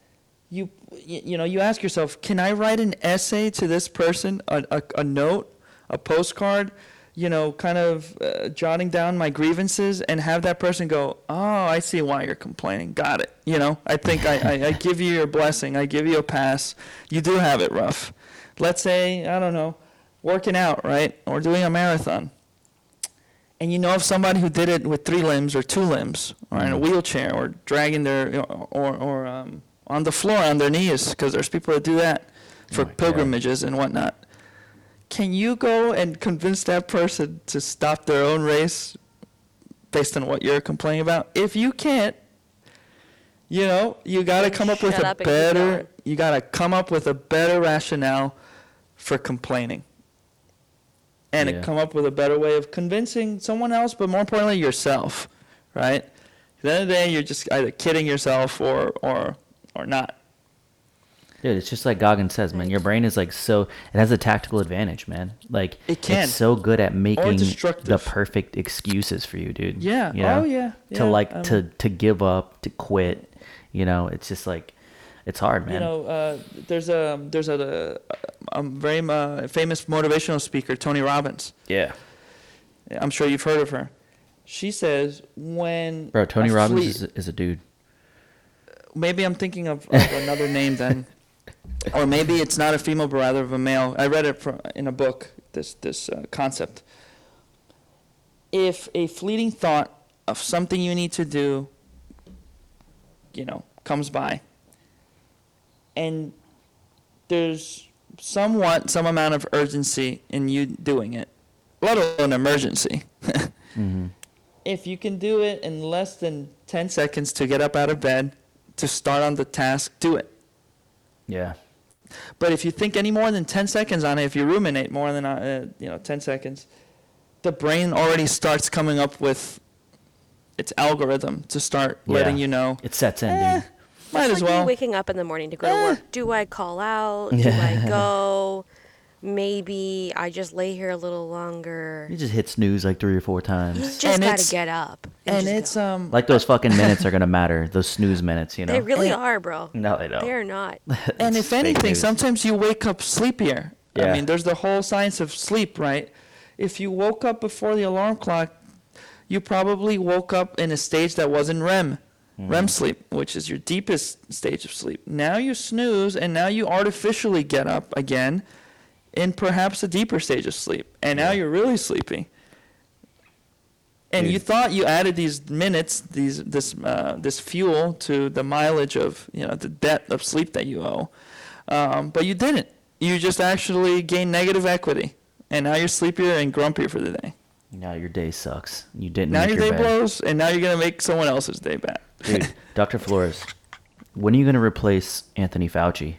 you you know you ask yourself can i write an essay to this person? A, a, a note? A postcard? You know kind of uh, jotting down my grievances and have that person go oh i see why you're complaining. Got it you know i think I, I, I give you your blessing. I give you a pass. You do have it rough. Let's say i don't know working out right? Or doing a marathon and you know of somebody who did it with three limbs or two limbs or in a wheelchair or dragging their or or um, on the floor on their knees because there's people that do that for Oh my God. pilgrimages and whatnot. Can you go and convince that person to stop their own race based on what you're complaining about? If you can't you know you got to come up with shut a up and keep better you got to come up with a better rationale for complaining and Yeah. come up with a better way of convincing someone else, but more importantly, yourself, right? At the end of the day, you're just either kidding yourself or or or not. Dude, it's just like Goggins says, man. Your brain is like so. It has a tactical advantage, man. Like It can. It's so good at making the perfect excuses for you, dude. Yeah. You know? Oh, yeah. To like Um, to to give up, to quit. You know, it's just like, it's hard, man. You know, uh, there's a there's a, a, a very uh, famous motivational speaker, Tony Robbins. yeah. I'm sure you've heard of her. She says when Bro, Tony Robbins fleet- is, is a dude. maybe I'm thinking of, of (laughs) another name then, or maybe it's not a female but rather of a male. I read it from, in a book. This this uh, concept. If a fleeting thought of something you need to do, you know, comes by, and there's somewhat some amount of urgency in you doing it, let alone emergency. (laughs) Mm-hmm. if you can do it in less than 10 seconds to get up out of bed to start on the task do it Yeah. but if you think any more than 10 seconds on it if you ruminate more than uh, you know 10 seconds the brain already starts coming up with its algorithm to start letting you know It sets in, eh. Might It's as like well you waking up in the morning to go to work. Do I call out? Do I go? Maybe I just lay here a little longer. You just hit snooze like three or four times. You times. just And gotta it's- get up. and just it's go. um Like those fucking minutes are gonna matter. Those snooze minutes, you know. they really and- are, bro. no, they don't. They're not. (laughs) and It's if fake anything, news. sometimes you wake up sleepier. I Yeah. mean, there's the whole science of sleep, right? If you woke up before the alarm clock, you probably woke up in a stage that wasn't REM, Mm-hmm. REM sleep, which is your deepest stage of sleep. Now you snooze, and now you artificially get up again in perhaps a deeper stage of sleep, and now Yeah. you're really sleepy. And you thought you added these minutes, these this uh, this fuel to the mileage of you know the debt of sleep that you owe, um, but you didn't. You just actually gained negative equity, and now you're sleepier and grumpier for the day. Now your day sucks. You didn't Now make your your day bed. blows, and now you're gonna make someone else's day bad. Dude, (laughs) Dr. Flores, when are you gonna replace Anthony Fauci?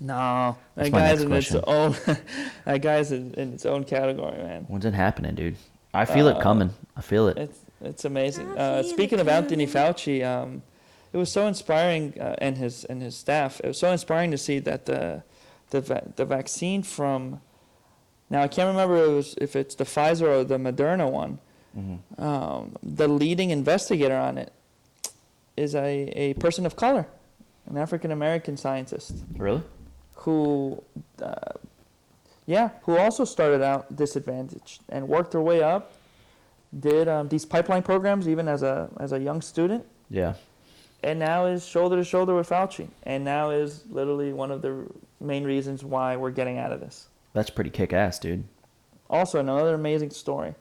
no, That's that guy's next in its own. (laughs) that guy's in, in its own category, man. When's it happening, dude? I feel it Uh, coming. I feel it. It's it's amazing. Uh, speaking of Anthony Fauci, um, it was so inspiring, uh, and his and his staff. It was so inspiring to see that the the va- the vaccine from. Now I can't remember if, it was, if it's the Pfizer or the Moderna one. Mhm. Um, the leading investigator on it is a, a person of color, an African American scientist Really? who, uh, yeah, who also started out disadvantaged and worked their way up. Did um, these pipeline programs even as a as a young student, Yeah. and now is shoulder to shoulder with Fauci, and now is literally one of the main reasons why we're getting out of this. That's pretty kick ass, dude. Also, another amazing story.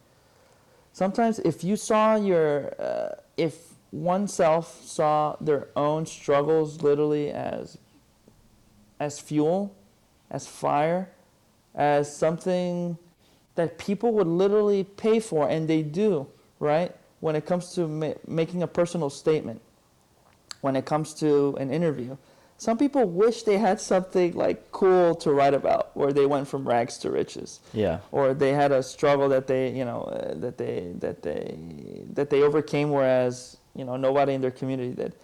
Sometimes, if you saw your, uh, if oneself saw their own struggles literally as, as fuel, as fire, as something that people would literally pay for, and they do, right? When it comes to ma- making a personal statement, when it comes to an interview, Some people wish they had something like cool to write about, where they went from rags to riches, Yeah. or they had a struggle that they, you know, uh, that they that they that they overcame, whereas you know nobody in their community did.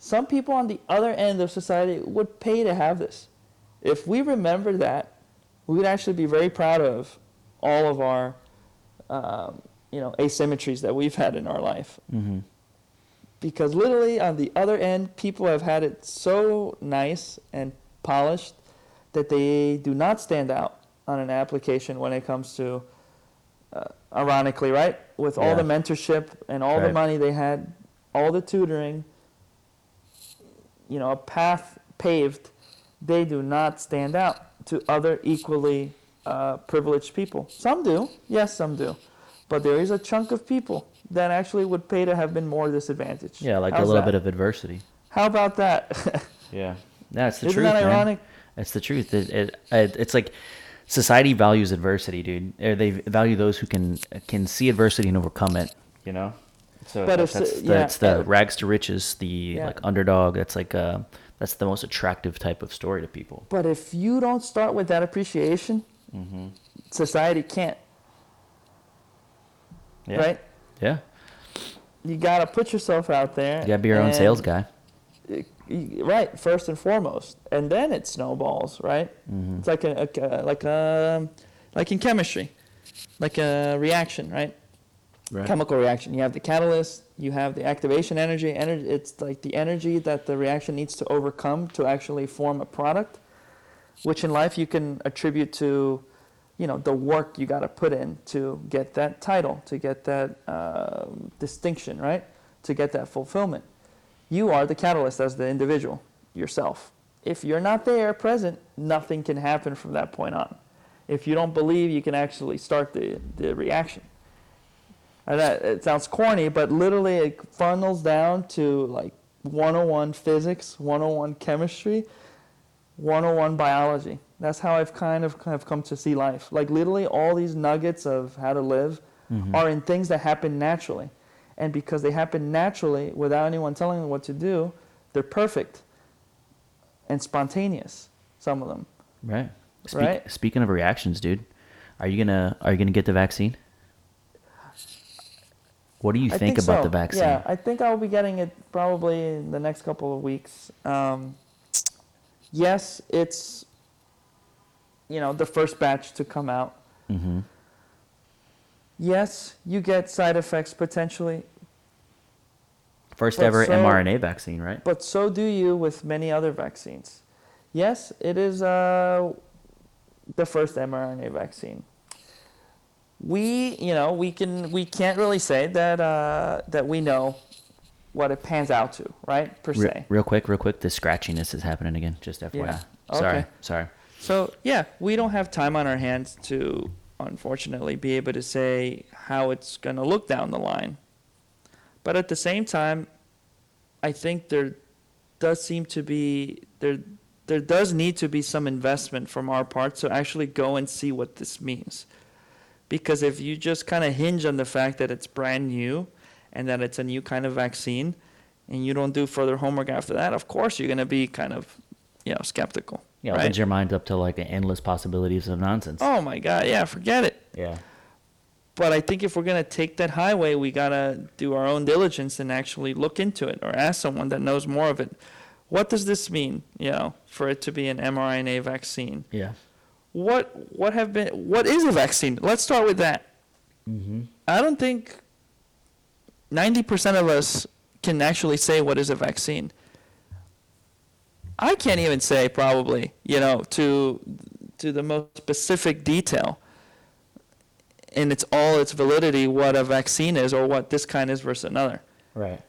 Some people on the other end of society would pay to have this. If we remember that, we would actually be very proud of all of our, um, you know, asymmetries that we've had in our life Mm-hmm. Because literally on the other end, people have had it so nice and polished that they do not stand out on an application when it comes to, uh, ironically, right? With all the mentorship and all the money they had, all the tutoring, you know, a path paved, they do not stand out to other equally uh, privileged people. Some do, yes, some do. But there is a chunk of people that actually would pay to have been more disadvantaged. Yeah, like How's a little that? bit of adversity. How about that? (laughs) Yeah. That's the Isn't truth, that man. ironic? It's the truth. It, it, it it's like society values adversity, dude. They value those who can can see adversity and overcome it. You know. So But that- if s- that's, the, yeah, it's the uh, rags to riches, the Yeah. like underdog. That's like uh that's the most attractive type of story to people. but if you don't start with that appreciation, Mm-hmm. society can't, Yeah. right? Yeah. You got to put yourself out there. You gotta be your own sales guy. Right, first and foremost, and then it snowballs. Right, Mm-hmm. it's like a, a like a like in chemistry, like a reaction. Right, Right. chemical reaction. You have the catalyst, you have the activation energy. Energy. It's like the energy that the reaction needs to overcome to actually form a product, which in life you can attribute to, you know, the work you got to put in to get that title, to get that uh, distinction, right? To get that fulfillment. You are the catalyst as the individual yourself. If you're not there present, nothing can happen from that point on. If you don't believe you can actually start the, the reaction. And that, it sounds corny, but literally it funnels down to like 101 physics, 101 chemistry, 101 biology. That's how I've kind of kind of come to see life. Like literally all these nuggets of how to live are in things that happen naturally. And because they happen naturally without anyone telling them what to do, they're perfect and spontaneous, some of them. Right. Speak, Right? Speaking of reactions, dude, are you gonna are you gonna get the vaccine? What do you I think, about so. the vaccine? Yeah, I think I'll be getting it probably in the next couple of weeks. Um, yes, it's you know the first batch to come out. Mm-hmm. Yes, you get side effects potentially, First ever so- mRNA vaccine, right? but so do you with many other vaccines. Yes, it is uh, the first mRNA vaccine. We, you know, we can we can't really say that uh, that we know what it pans out to, right? Per se. real quick, real quick, the scratchiness is happening again. Just FYI. Yeah. Sorry, Okay. sorry. So yeah, we don't have time on our hands to unfortunately be able to say how it's going to look down the line. But at the same time, I think there does seem to be there there does need to be some investment from our part to actually go and see what this means. Because if you just kind of hinge on the fact that it's brand new and that it's a new kind of vaccine and you don't do further homework after that, of course you're going to be kind of, you know, skeptical. Yeah, right? opens your mind up to like endless possibilities of nonsense. Oh my God, yeah, forget it. Yeah. But I think if we're gonna take that highway, we gotta do our own diligence and actually look into it, or ask someone that knows more of it. What does this mean? You know, for it to be an mRNA vaccine. Yeah. What what have been what is a vaccine? Let's start with that. Mm-hmm. I don't think ninety percent of us can actually say what is a vaccine. I can't even say probably, you know, to to the most specific detail in its all its validity what a vaccine is or what this kind is versus another. Right.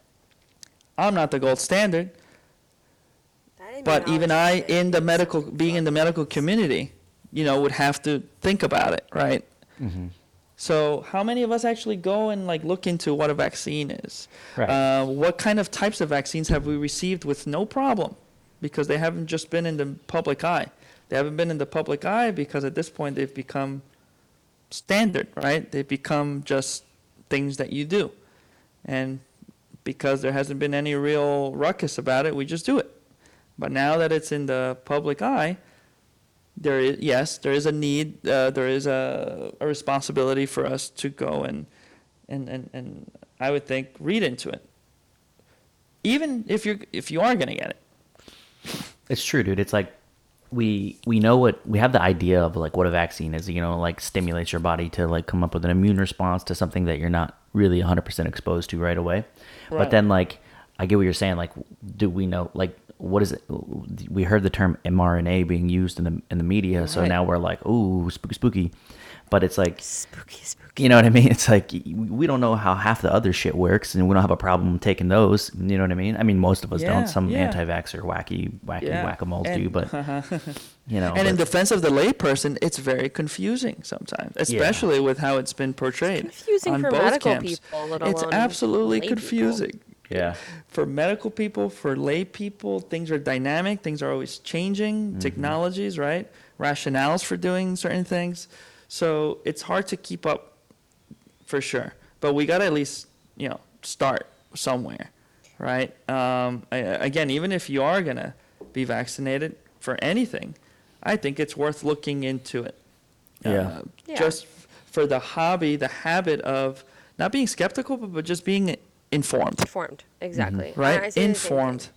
I'm not the gold standard, but even I in the medical being in the medical community, you know, would have to think about it, right? Mm-hmm. So, how many of us actually go and like look into what a vaccine is? Right. Uh, what kind of types of vaccines have we received with no problem? Because they haven't just been in the public eye. They haven't been in the public eye because at this point they've become standard, right? They've become just things that you do. And because there hasn't been any real ruckus about it, we just do it. But now that it's in the public eye, there is yes, there is a need, uh, there is a, a responsibility for us to go and, and and and I would think read into it. Even if you're if you are gonna get it, It's true, dude. It's like we we know what we have the idea of like what a vaccine is. You know, like stimulates your body to like come up with an immune response to something that you're not really 100% exposed to right away. But then like I get what you're saying. Like, do we know like what is it? We heard the term mRNA being used in the in the media, so now we're like, ooh, spooky, spooky. But it's like Spooky, spooky. you know what I mean? (laughs) It's like we don't know how half the other shit works, and we don't have a problem taking those. You know what I mean? I mean, most of us Yeah, don't. Some yeah. anti-vaxxer wacky, wacky Yeah, whack-a-moles and- do, but (laughs) you know. and in defense of the layperson, it's very confusing sometimes, especially with how it's been portrayed. confusing on for both medical camps. people, It's absolutely confusing. people. Confusing. yeah, for medical people, for lay people, things are dynamic, things are always changing, technologies, right? Rationales for doing certain things. So it's hard to keep up for sure. But we got to at least, you know, start somewhere, right? Um, I- again, even if you are going to be vaccinated for anything, I think it's worth looking into it. Yeah. Uh, Yeah. Just for the hobby, the habit of not being skeptical, but, but just being informed Informed, exactly. And I right? say the same thing. Informed.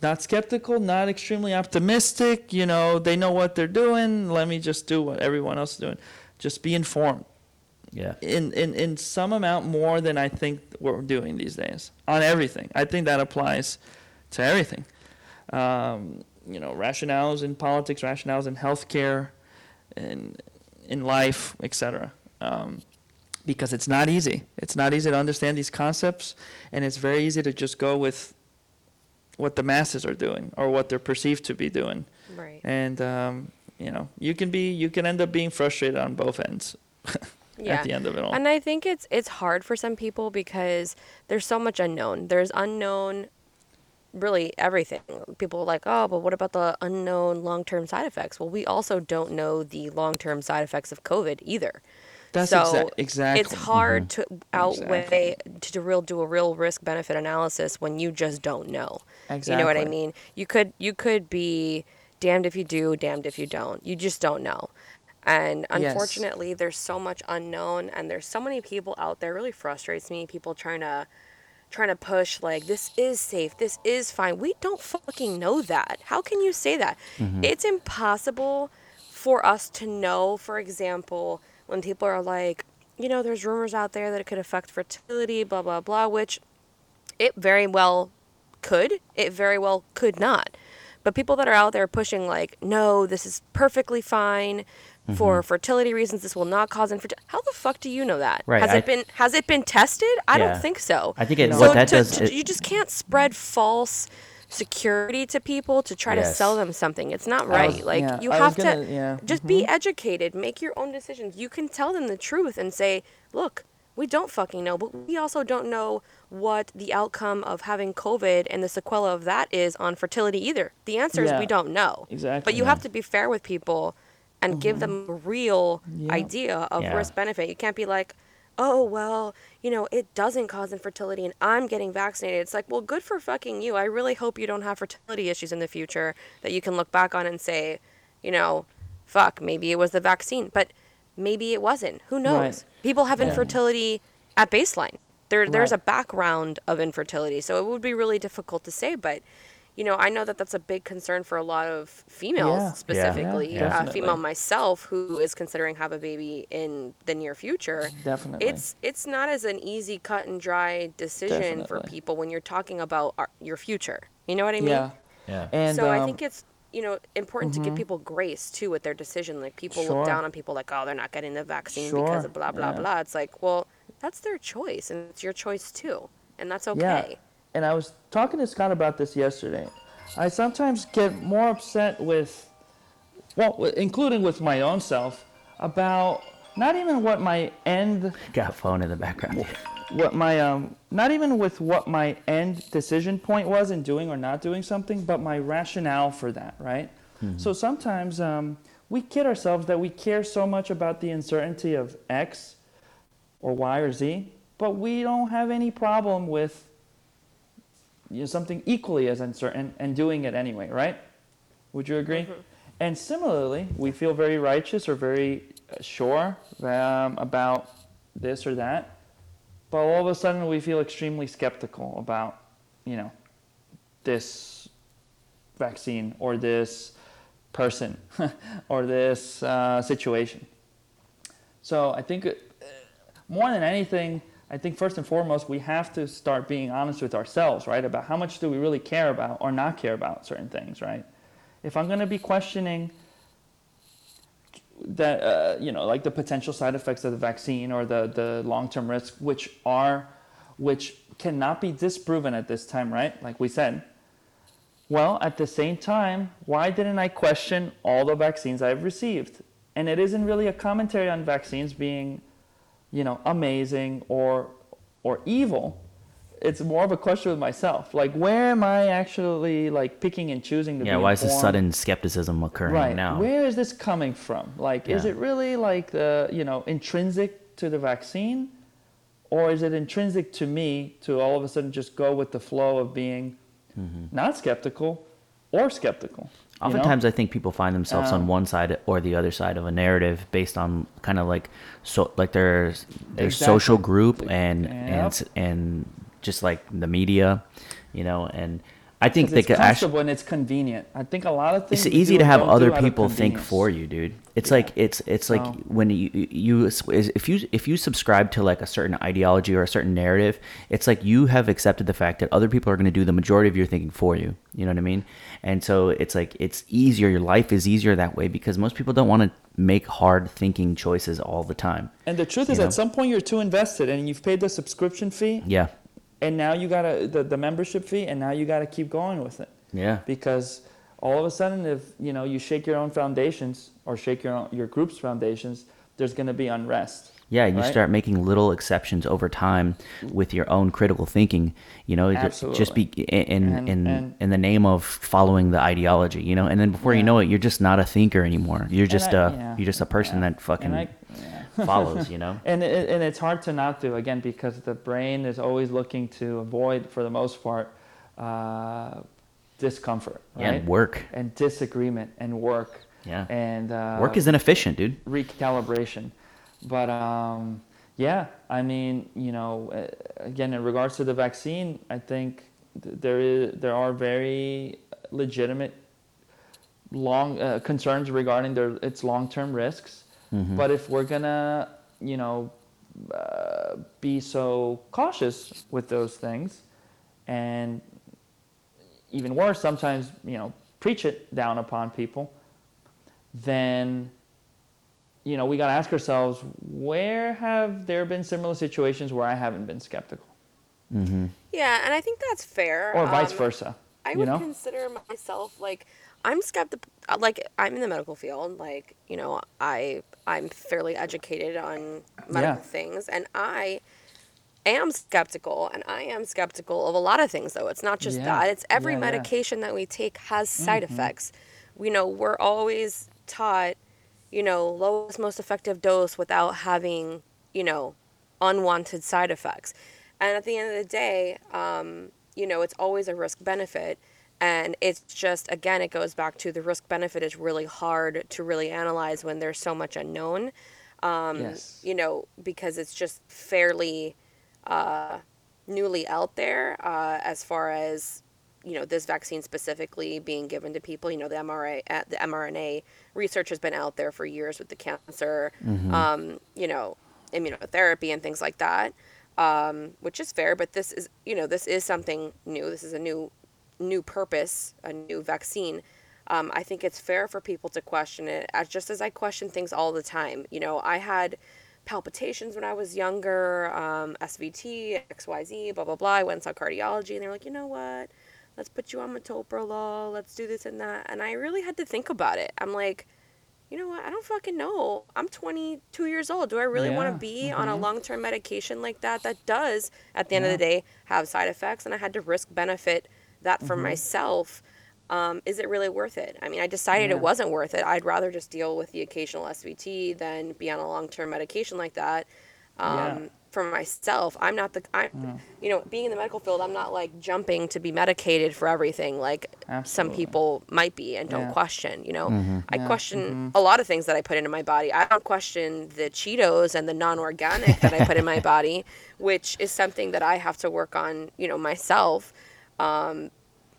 Not skeptical, not extremely optimistic. You know, they know what they're doing. Let me just do what everyone else is doing. Just be informed yeah, in, in, in some amount more than I think we're doing these days on everything. I think that applies to everything. Um, you know, rationales in politics, rationales in healthcare, in, in life, etc. Um, because it's not easy. It's not easy to understand these concepts, and it's very easy to just go with what the masses are doing or what they're perceived to be doing. Right. And um, you know, you can be, you can end up being frustrated on both ends (laughs) Yeah. at the end of it all. And I think it's it's hard for some people because there's so much unknown. There's unknown really everything. People are like, "Oh, but what about the unknown long-term side effects?" Well, we also don't know the long-term side effects of COVID either. That's so exa- exactly. It's hard mm-hmm. to outweigh Exactly. to, to real do a real risk benefit analysis when you just don't know. Exactly. You know what I mean? You could you could be damned if you do, damned if you don't. You just don't know. And Yes. unfortunately, there's so much unknown, and there's so many people out there. It really frustrates me. People trying to trying to push like this is safe, this is fine. We don't fucking know that. How can you say that? Mm-hmm. It's impossible for us to know. For example, when people are like, you know, there's rumors out there that it could affect fertility, blah blah blah, which it very well could. It very well could not. But people that are out there pushing like, no, this is perfectly fine for mm-hmm. fertility reasons. This will not cause infertility. How the fuck do you know that? Right, Has I- it been has it been tested? I Yeah. don't think so. I think it, No. what so that to- does. to- it- you just can't spread false security to people to try to sell them something. It's not right. was- like yeah, you I have was to gonna- yeah, just be mm-hmm. educated, make your own decisions. You can tell them the truth and say, "Look, we don't fucking know, but we also don't know what the outcome of having COVID and the sequela of that is on fertility either. The answer is we don't know. exactly, But you yeah. have to be fair with people and give mm-hmm. them a real Yeah. idea of Yeah. risk benefit. You can't be like, oh, well, you know, it doesn't cause infertility and I'm getting vaccinated. It's like, well, good for fucking you. I really hope you don't have fertility issues in the future that you can look back on and say, you know, fuck, maybe it was the vaccine, but maybe it wasn't. Who knows? Right. People have Yeah. infertility at baseline. There, there's Right. a background of infertility, so it would be really difficult to say. But, you know, I know that that's a big concern for a lot of females Yeah. specifically. Yeah, uh, female myself who is considering have a baby in the near future. Definitely. It's it's not as an easy cut and dry decision for people when you're talking about our, your future. You know what I mean? yeah. yeah. And so I um, think it's you know important to give people grace too with their decision. Like people Sure. look down on people like, oh, they're not getting the vaccine because of blah blah yeah. blah. It's like, well, that's their choice, and it's your choice too, and that's Yeah. okay. And I was talking to Scott about this yesterday. I sometimes get more upset with, well, including with my own self, about not even what my end, (laughs) Got a phone in the background. (laughs) what my, um, not even with what my end decision point was in doing or not doing something, but my rationale for that, right? So sometimes um, we kid ourselves that we care so much about the uncertainty of X or Y or Z, but we don't have any problem with you know, something equally as uncertain and doing it anyway, right? Would you agree? And similarly, we feel very righteous or very uh, sure um, about this or that, but all of a sudden we feel extremely skeptical about, you know, this vaccine or this person (laughs) or this uh, situation. So I think uh, more than anything, I think first and foremost, we have to start being honest with ourselves, right? About how much do we really care about or not care about certain things, right? If I'm going to be questioning that, uh, you know, like the potential side effects of the vaccine or the, the long-term risks, which are, which cannot be disproven at this time, right? Like we said. Well, at the same time, why didn't I question all the vaccines I've received? And it isn't really a commentary on vaccines being you know, amazing or or evil. It's more of a question with myself. Like, where am I actually like picking and choosing to Yeah, be Yeah, why is this sudden skepticism occurring right now? Where is this coming from? Like, is it really like the you know intrinsic to the vaccine, or is it intrinsic to me to all of a sudden just go with the flow of being mm-hmm. not skeptical or skeptical? You know? Oftentimes, I think people find themselves on Um, one side or the other side of a narrative based on kind of like so like their their Exactly. social group and Yep. and and just like the media, you know. And I think they it's could actually. and it's convenient. I think a lot of things. It's easy to have other do out of people think for you, dude. It's Yeah. like it's it's like when you you if you if you subscribe to like a certain ideology or a certain narrative, it's like you have accepted the fact that other people are going to do the majority of your thinking for you. You know what I mean? And so it's like it's easier. Your life is easier that way because most people don't want to make hard thinking choices all the time. And the truth is, know? at some point, you're too invested, and you've paid the subscription fee, Yeah, and now you gotta the, the membership fee, and now you gotta keep going with it yeah, because all of a sudden, if you know you shake your own foundations or shake your own, your group's foundations, there's gonna be unrest. yeah. You right? start making little exceptions over time with your own critical thinking. You know, ju- just be in And- in and- in the name of following the ideology. You know, and then before you know it, you're just not a thinker anymore. You're just I- a yeah, you're just a person yeah. that fucking I, yeah. follows. You know. (laughs) and it, and it's hard to not do again because the brain is always looking to avoid, for the most part, uh, discomfort, right? And work. and disagreement and work. Yeah. And uh, Work is inefficient, dude. recalibration. But um, yeah, I mean, you know, uh, again, in regards to the vaccine, I think th- there is there are very legitimate long uh, concerns regarding their its long term risks. But if we're gonna, you know, uh, be so cautious with those things, and even worse, sometimes you know, preach it down upon people, then you know we got to ask ourselves where have there been similar situations where I haven't been skeptical, Yeah, and I think that's fair. or vice Um, versa. I would know, consider myself like I'm skeptical. Like I'm in the medical field. Like you know, I I'm fairly educated on medical Yeah. things, and I am skeptical, and I am skeptical of a lot of things. Though it's not just Yeah. that; it's every Yeah, yeah. medication that we take has side Mm-hmm. effects. You know, we're always taught, you know, lowest most effective dose without having, you know, unwanted side effects. And at the end of the day, um, you know, it's always a risk benefit. And it's just, again, it goes back to the risk benefit is really hard to really analyze when there's so much unknown, um, yes, you know, because it's just fairly uh, newly out there uh, as far as, you know, this vaccine specifically being given to people. You know, the mRNA, uh, the mRNA research has been out there for years with the cancer, um, you know, immunotherapy and things like that um, which is fair. But this is, you know, this is something new. This is a new, new purpose, a new vaccine. Um, I think it's fair for people to question it, as just as I question things all the time. You know, I had palpitations when I was younger, um, SVT, XYZ, blah blah blah. I went and saw cardiology, and they're like, you know what? Let's put you on metoprolol. Let's do this and that. And I really had to think about it. I'm like, you know what? I don't fucking know. I'm 22 years old. Do I really want to be on a long term medication like that? That does, at the end of the day, have side effects. And I had to risk benefit that for Mm-hmm. myself. Um, is it really worth it? I mean, I decided Yeah. it wasn't worth it. I'd rather just deal with the occasional SVT than be on a long term medication like that. Um, for myself, I'm not the I'm you know, being in the medical field, I'm not like jumping to be medicated for everything like some people might be and don't Yeah. question, you know. Mm-hmm. I Yeah, question a lot of things that I put into my body. I don't question the Cheetos and the non-organic that I put in my (laughs) body, which is something that I have to work on, you know, myself. Um,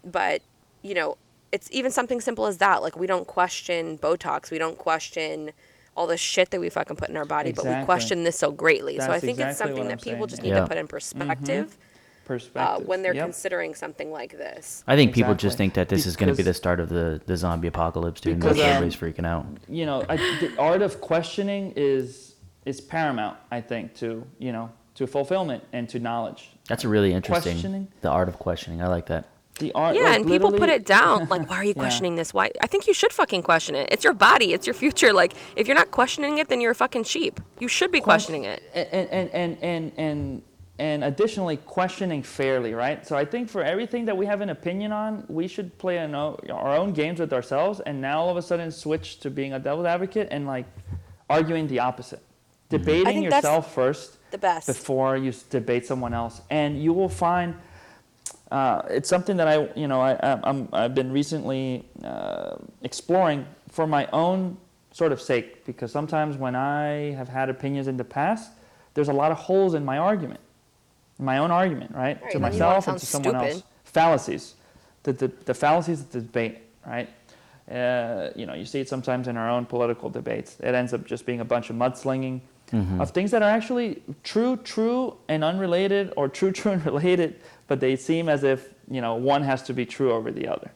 but you know, it's even something simple as that. Like we don't question Botox, we don't question all the shit that we fucking put in our body, but we question this so greatly. so I That's think it's something that I'm people saying, just need Yeah. to put in perspective uh, Perspective. when they're Yep. considering something like this. I think people just think that this is going to be the start of the, the zombie apocalypse, dude. and Because, that's um, everybody's freaking out. you know, I, the art of questioning is is paramount. I think to you know to fulfillment and to knowledge. That's a really interesting. The art of questioning. I like that. The art. Yeah, like, and people put it down. Like, (laughs) why are you Yeah. questioning this? Why? I think you should fucking question it. It's your body. It's your future. Like, if you're not questioning it, then you're a fucking sheep. You should be questioning it. and and and and and and additionally questioning fairly right so i think for everything that we have an opinion on we should play an o- our own games with ourselves and now all of a sudden switch to being a devil's advocate and like arguing the opposite mm-hmm. debating I think that's yourself first The best. before you debate someone else and you will find uh, it's something that I, you know, I, I've been recently uh, exploring for my own sort of sake because sometimes when I have had opinions in the past, there's a lot of holes in my argument, my own argument, right? Right, to and then you wanna myself and to someone else. Fallacies, the, the, the fallacies of the debate, right? Uh, you know, you see it sometimes in our own political debates. It ends up just being a bunch of mudslinging of things that are actually true, true, and unrelated, or true, (laughs) true, and related, but they seem as if you know one has to be true over the other,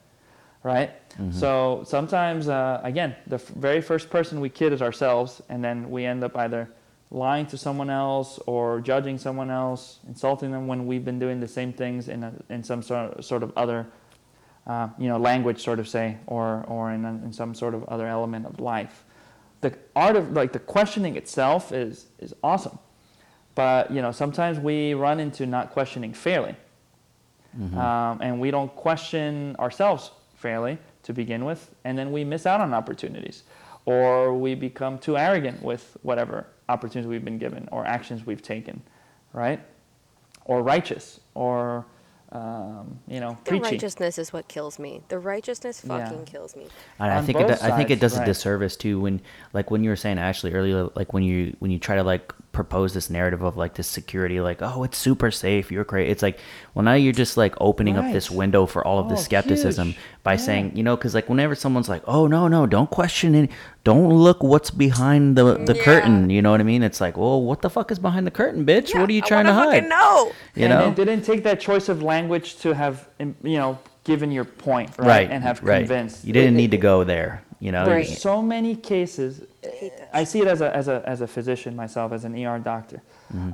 right? So sometimes, uh, again, the f- very first person we kid is ourselves, and then we end up either lying to someone else or judging someone else, insulting them when we've been doing the same things in a, in some sort sort of other uh, you know, language, sort of say, or, or in, a, in some sort of other element of life. The art of, like, the questioning itself is, is awesome. But, you know, sometimes we run into not questioning fairly. Um, and we don't question ourselves fairly to begin with, and then we miss out on opportunities. Or we become too arrogant with whatever opportunities we've been given or actions we've taken, right? Or righteous, or, um, you know, The preaching. righteousness is what kills me. The righteousness Yeah. fucking kills me. And I think it, both do- I think it sides, does a disservice too when like when you were saying Ashley earlier like when you when you try to like propose this narrative of like this security like oh it's super safe you're crazy. it's like well now you're just like opening up this window for all of this Oh, skepticism huge. by Yeah. saying you know because like whenever someone's like oh no no don't question it don't look what's behind the mm, the Yeah. curtain you know what I mean it's like well what the fuck is behind the curtain bitch what are you Yeah, I trying to hide fucking know. you and know it didn't take that choice of language to have, you know, given your point, right? right And have right convinced. you didn't It- need to go there you know? Right. You- so many cases hate i see it as a, as a, as a physician myself as an er doctor.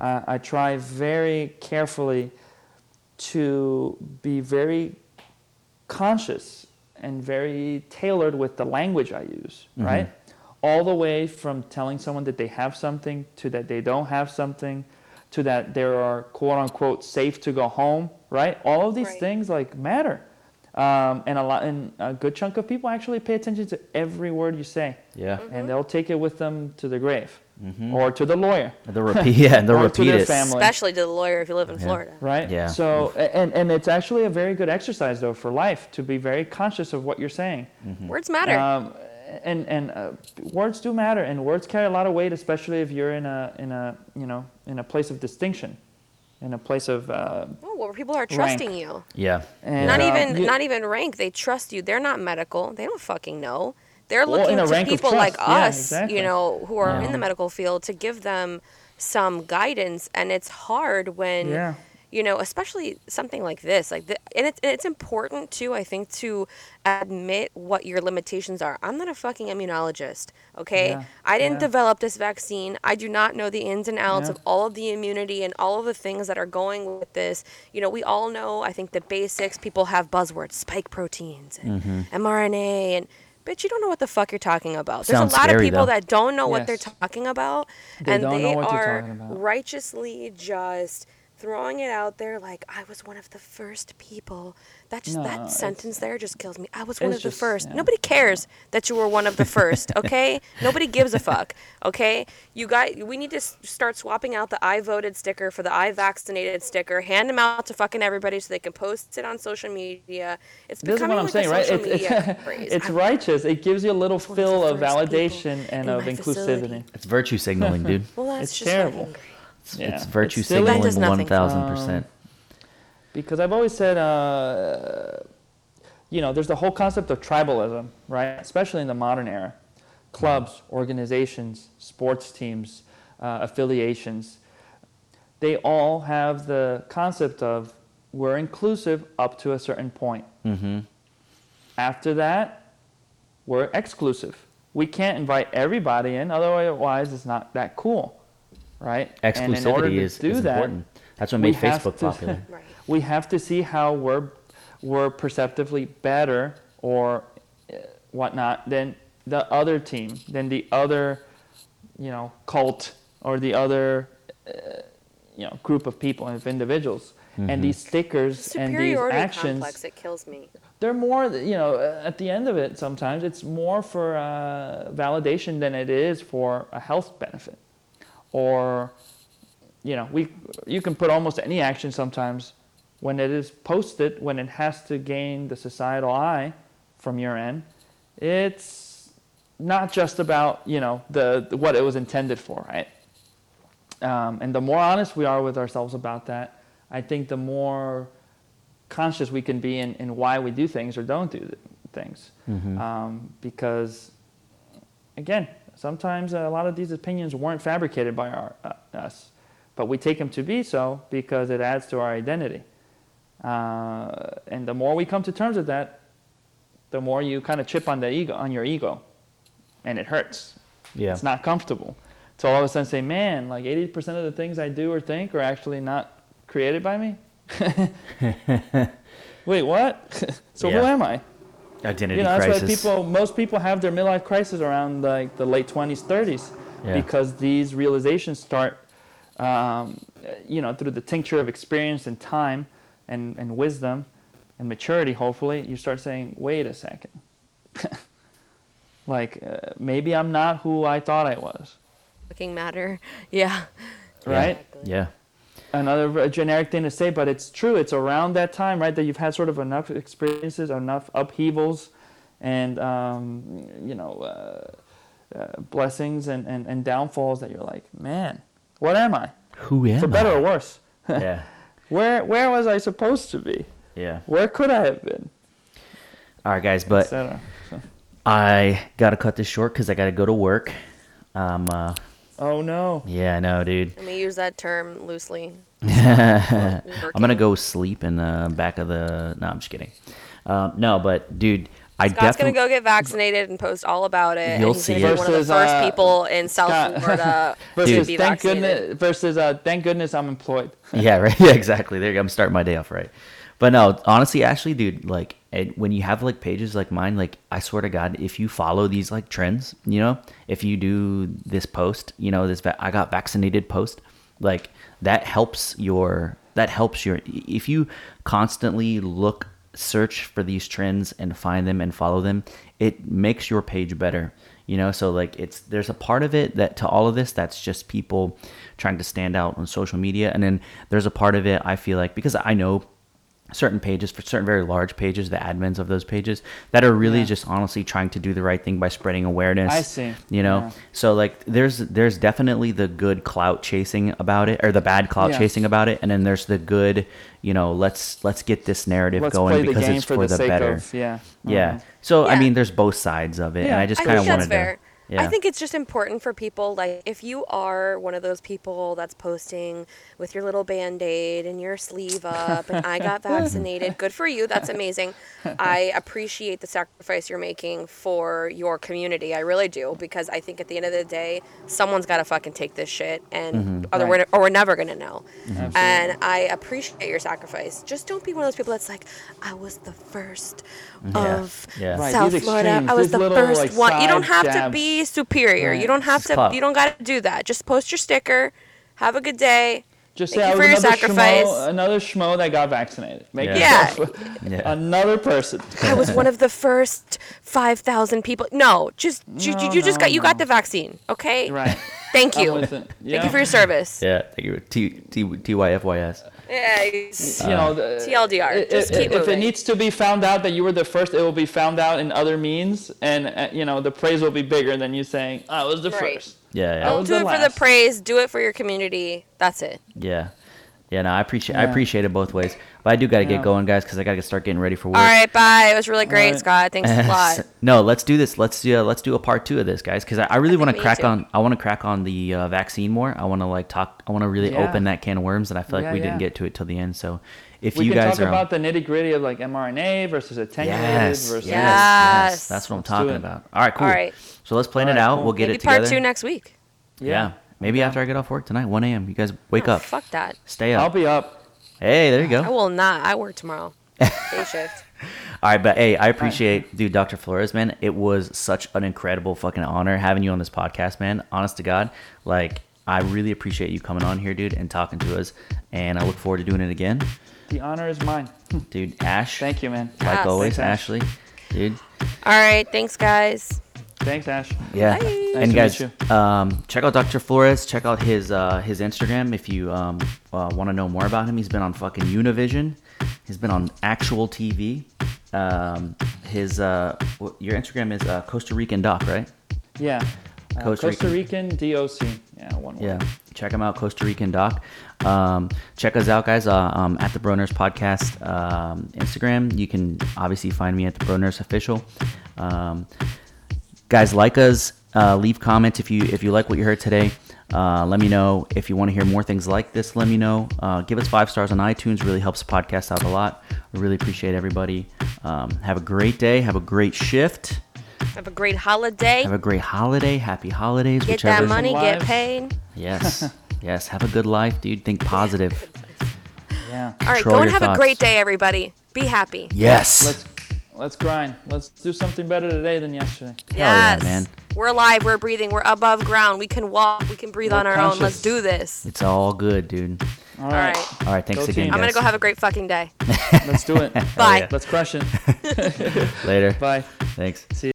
Uh, i try very carefully to be very conscious and very tailored with the language i use right? All the way from telling someone that they have something to that they don't have something to that they are quote unquote safe to go home right? All of these Right. things like matter um, and a lot and a good chunk of people actually pay attention to every word you say. Yeah. Mm-hmm. and they'll take it with them to the grave. Or to the lawyer. They'll repeat yeah and (laughs) they'll Or to repeat it. family. Especially to the lawyer if you live in Florida. right? Yeah. so and and it's actually a very good exercise though for life to be very conscious of what you're saying. Words matter. um, and and uh, words do matter and words carry a lot of weight especially if you're in a in a you know in a place of distinction in a place of uh, oh, well, people are trusting you. yeah and, Not um, even you- not even rank. They trust you. They're not medical. They don't fucking know. They're Well, looking to people like trust, yeah, us, exactly. you know, who are in the medical field to give them some guidance. And it's hard when, Yeah. You know, especially something like this. Like, the, and it's and it's important too. I think to admit what your limitations are. I'm not a fucking immunologist. Okay, Yeah, I didn't yeah. develop this vaccine. I do not know the ins and outs Yeah. of all of the immunity and all of the things that are going with this. You know, we all know, I think, the basics. People have buzzwords, spike proteins and Mm-hmm. mRNA, and bitch, you don't know what the fuck you're talking about. There's Sounds a lot scary, of people though. that don't know what they're talking about, They and they know what they're are righteously just throwing it out there like I was one of the first people. That just No, that it's- sentence there just kills me. I was one it's of the just- first. yeah. Nobody cares that you were one of the (laughs) first, okay? Nobody gives a fuck, okay? You got we need to start swapping out the I voted sticker for the I vaccinated sticker. Hand them out to fucking everybody so they can post it on social media. It's This is becoming what I'm like saying, a right? It's, it's, (laughs) it's righteous. It gives you a little one of fill of validation and in of inclusivity. facility. It's virtue signaling, dude. Well, that's It's just terrible. Fucking great. It's, Yeah. it's virtue It's silly. That does signaling 1000%. because I've always said, uh, you know, there's the whole concept of tribalism, right? Especially in the modern era. Clubs, organizations, sports teams, uh, affiliations, they all have the concept of we're inclusive up to a certain point. mm-hmm. After that, we're exclusive. We can't invite everybody in, otherwise it's not that cool, right? And in order Exclusivity is, do is that, important. That's what made Facebook to- popular. Right. (laughs) we have to see how we're we're perceptively better or uh, whatnot than the other team, than the other, you know, cult or the other, uh, you know, group of people of individuals. And these stickers and these Superiority actions, complex. It kills me. they're more, you know, uh, at the end of it, sometimes it's more for uh, validation than it is for a health benefit. Or, you know, we, you can put almost any action sometimes when it is posted, when it has to gain the societal eye from your end. It's not just about, you know, the, the what it was intended for, right? Um, and the more honest we are with ourselves about that, I think the more conscious we can be in, in why we do things or don't do th- things. Um, because, again, sometimes a lot of these opinions weren't fabricated by our, uh, us, but we take them to be so because it adds to our identity. Uh, and the more we come to terms with that, the more you kind of chip on the ego, on your ego, and it hurts. Yeah. It's not comfortable. So all of a sudden say, man, like 80% of the things I do or think are actually not created by me? (laughs) (laughs) Wait, what? (laughs) so who am I? Identity You know, that's crisis. why people, most people have their midlife crisis around like the late 20s, 30s, Yeah. because these realizations start, um, you know, through the tincture of experience and time and, and wisdom and maturity, hopefully, you start saying, wait a second. (laughs) like, uh, maybe I'm not who I thought I was, Looking matter. Yeah. (laughs) Yeah. right? Yeah. Another generic thing to say, but it's true. It's around that time, right, that you've had sort of enough experiences, enough upheavals, and um, you know, uh, uh, blessings and, and, and downfalls that you're like, man, what am I? Who am For better I? or worse, (laughs) yeah. where where was I supposed to be? Yeah. Where could I have been? All right, guys, but So- I gotta cut this short because I gotta go to work. Um. Uh, oh no. yeah, I know, dude. Let me use that term loosely. (laughs) I'm gonna go sleep in the back of the. No, I'm just kidding. Um, no, but dude, I definitely Scott's gonna go get vaccinated and post all about it. You'll and he's see gonna it. be one of the Versus, first uh, people in South Scott- Florida (laughs) to Versus be thank vaccinated. goodness versus uh, thank goodness I'm employed. (laughs) yeah, right. Yeah, exactly. There you go. I'm starting my day off right. But no, honestly, actually, dude, like, it, when you have like pages like mine, like, I swear to God, if you follow these like trends, you know, if you do this post, you know, this va- I got vaccinated post, like, that helps your that helps your if you constantly look search for these trends and find them and follow them it makes your page better you know? So like it's there's a part of it that to all of this that's just people trying to stand out on social media and then there's a part of it i feel like because i know certain pages for certain very large pages the admins of those pages that are really Yeah. just honestly trying to do the right thing by spreading awareness I see. you know Yeah. so like there's there's definitely the good clout chasing about it or the bad clout Yeah. chasing about it and then there's the good you know let's let's get this narrative Let's going because it's for, for, the, the, better of yeah. yeah Mhm. so i mean there's both sides of it and i just kind of wanted fair. to yeah I think it's just important for people like if you are one of those people that's posting with your little band-aid and your sleeve up and I got (laughs) vaccinated, good for you. That's amazing. I appreciate the sacrifice you're making for your community. I really do because I think at the end of the day, someone's got to fucking take this shit and mm-hmm. other Right. or we're never going to know. Mm-hmm. Absolutely. And I appreciate your sacrifice. Just don't be one of those people that's like, I was the first. Of Yeah. Right, South these Florida. extremes, I was these the little, first like, one. You don't side have to be superior. Right. You don't have Just to. clout. You don't got to do that. Just post your sticker. Have a good day. Just Thank say you for your another sacrifice. schmo, another schmo that got vaccinated. Make Yeah. yourself Yeah. (laughs) another person. I was one of the first 5,000 people. No, just you, you, No, you just no, got you got the vaccine, okay? Right. Thank you. with Thank you for your service. Yeah, thank you. T T T Y F Y S. Yeah, it's- you know, the, TLDR, i- just i- keep if it needs to be found out that you were the first, it will be found out in other means, and uh, you know the praise will be bigger than you saying I was the Right. first. Yeah, yeah. Don't was do the it for the praise. Do it for your community. That's it. Yeah. Yeah, no, I appreciate I appreciate it both ways. But I do got to Yeah. get going, guys, because I got to start getting ready for work. All right, bye. It was really great, right. Scott. Thanks a (laughs) lot. no, let's do this. Let's do let's do a part two of this, guys, because I, I really want to crack on. I want to crack on the uh, vaccine more. I want to like talk. I want to really Yeah. open that can of worms, and I feel like Yeah, we didn't get to it till the end. So, if We you can guys talk are about the nitty gritty of like mRNA versus attenuated yes, versus yes, yes, Yes. that's what I'm Let's do talking about. All right, cool. All right. So let's plan All it out. cool. We'll get Maybe it part two next week. Yeah. Maybe after I get off work tonight, 1 a.m. You guys wake Oh, up. Fuck that. Stay up. I'll be up. hey, there you go. I will not. I work tomorrow. (laughs) Day shift. All right, but hey, I appreciate, dude, Dr. Flores, man. It was such an incredible fucking honor having you on this podcast, man. Honest to God, like I really appreciate you coming on here, dude, and talking to us. And I look forward to doing it again, The honor is mine. dude. Ash, Thank you, man. like Yes. always, Thanks, Ash. Ashley, dude. All right. Thanks, guys. Thanks, Ash. Yeah. Bye. And Nice guys, to um, check out Dr. Flores. Check out his uh, his Instagram if you um, uh, want to know more about him. He's been on fucking Univision. He's been on actual TV. Um, his uh, wh- your Instagram is uh, Costa Rican Doc, right? Yeah. Uh, Costa Costa, Rican. Rican DOC. Yeah, one word. Yeah, check him out, Costa Rican Doc. Um, check us out, guys, uh, um, at the Broners Podcast um, Instagram. You can obviously find me at the Broners Nurse Official. Guys, like us. Uh, leave comments if you if you like what you heard today. Uh, let me know if you want to hear more things like this. Let me know. Uh, give us five stars on iTunes. Really helps the podcast out a lot. We really appreciate everybody. Um, have a great day. Have a great shift. Have a great holiday. Have a great holiday. Happy holidays. Get whichever that is- money. Get paid. Yes. (laughs) yes. Have a good life, dude. Think positive. Yeah. All right. Control Go and your have a great day, everybody. Be happy. Yes. Let's let's grind. Let's do something better today than yesterday. yeah, yes. man. We're alive. We're breathing. We're above ground. We can walk. We can breathe We're on our own. Let's do this. it's all good, dude. All All right. right. All right. Thanks Go again, team. I'm gonna go have a great fucking day. Let's do it. (laughs) Bye. yeah. Let's crush it. (laughs) Later. (laughs) Bye. Thanks. See you.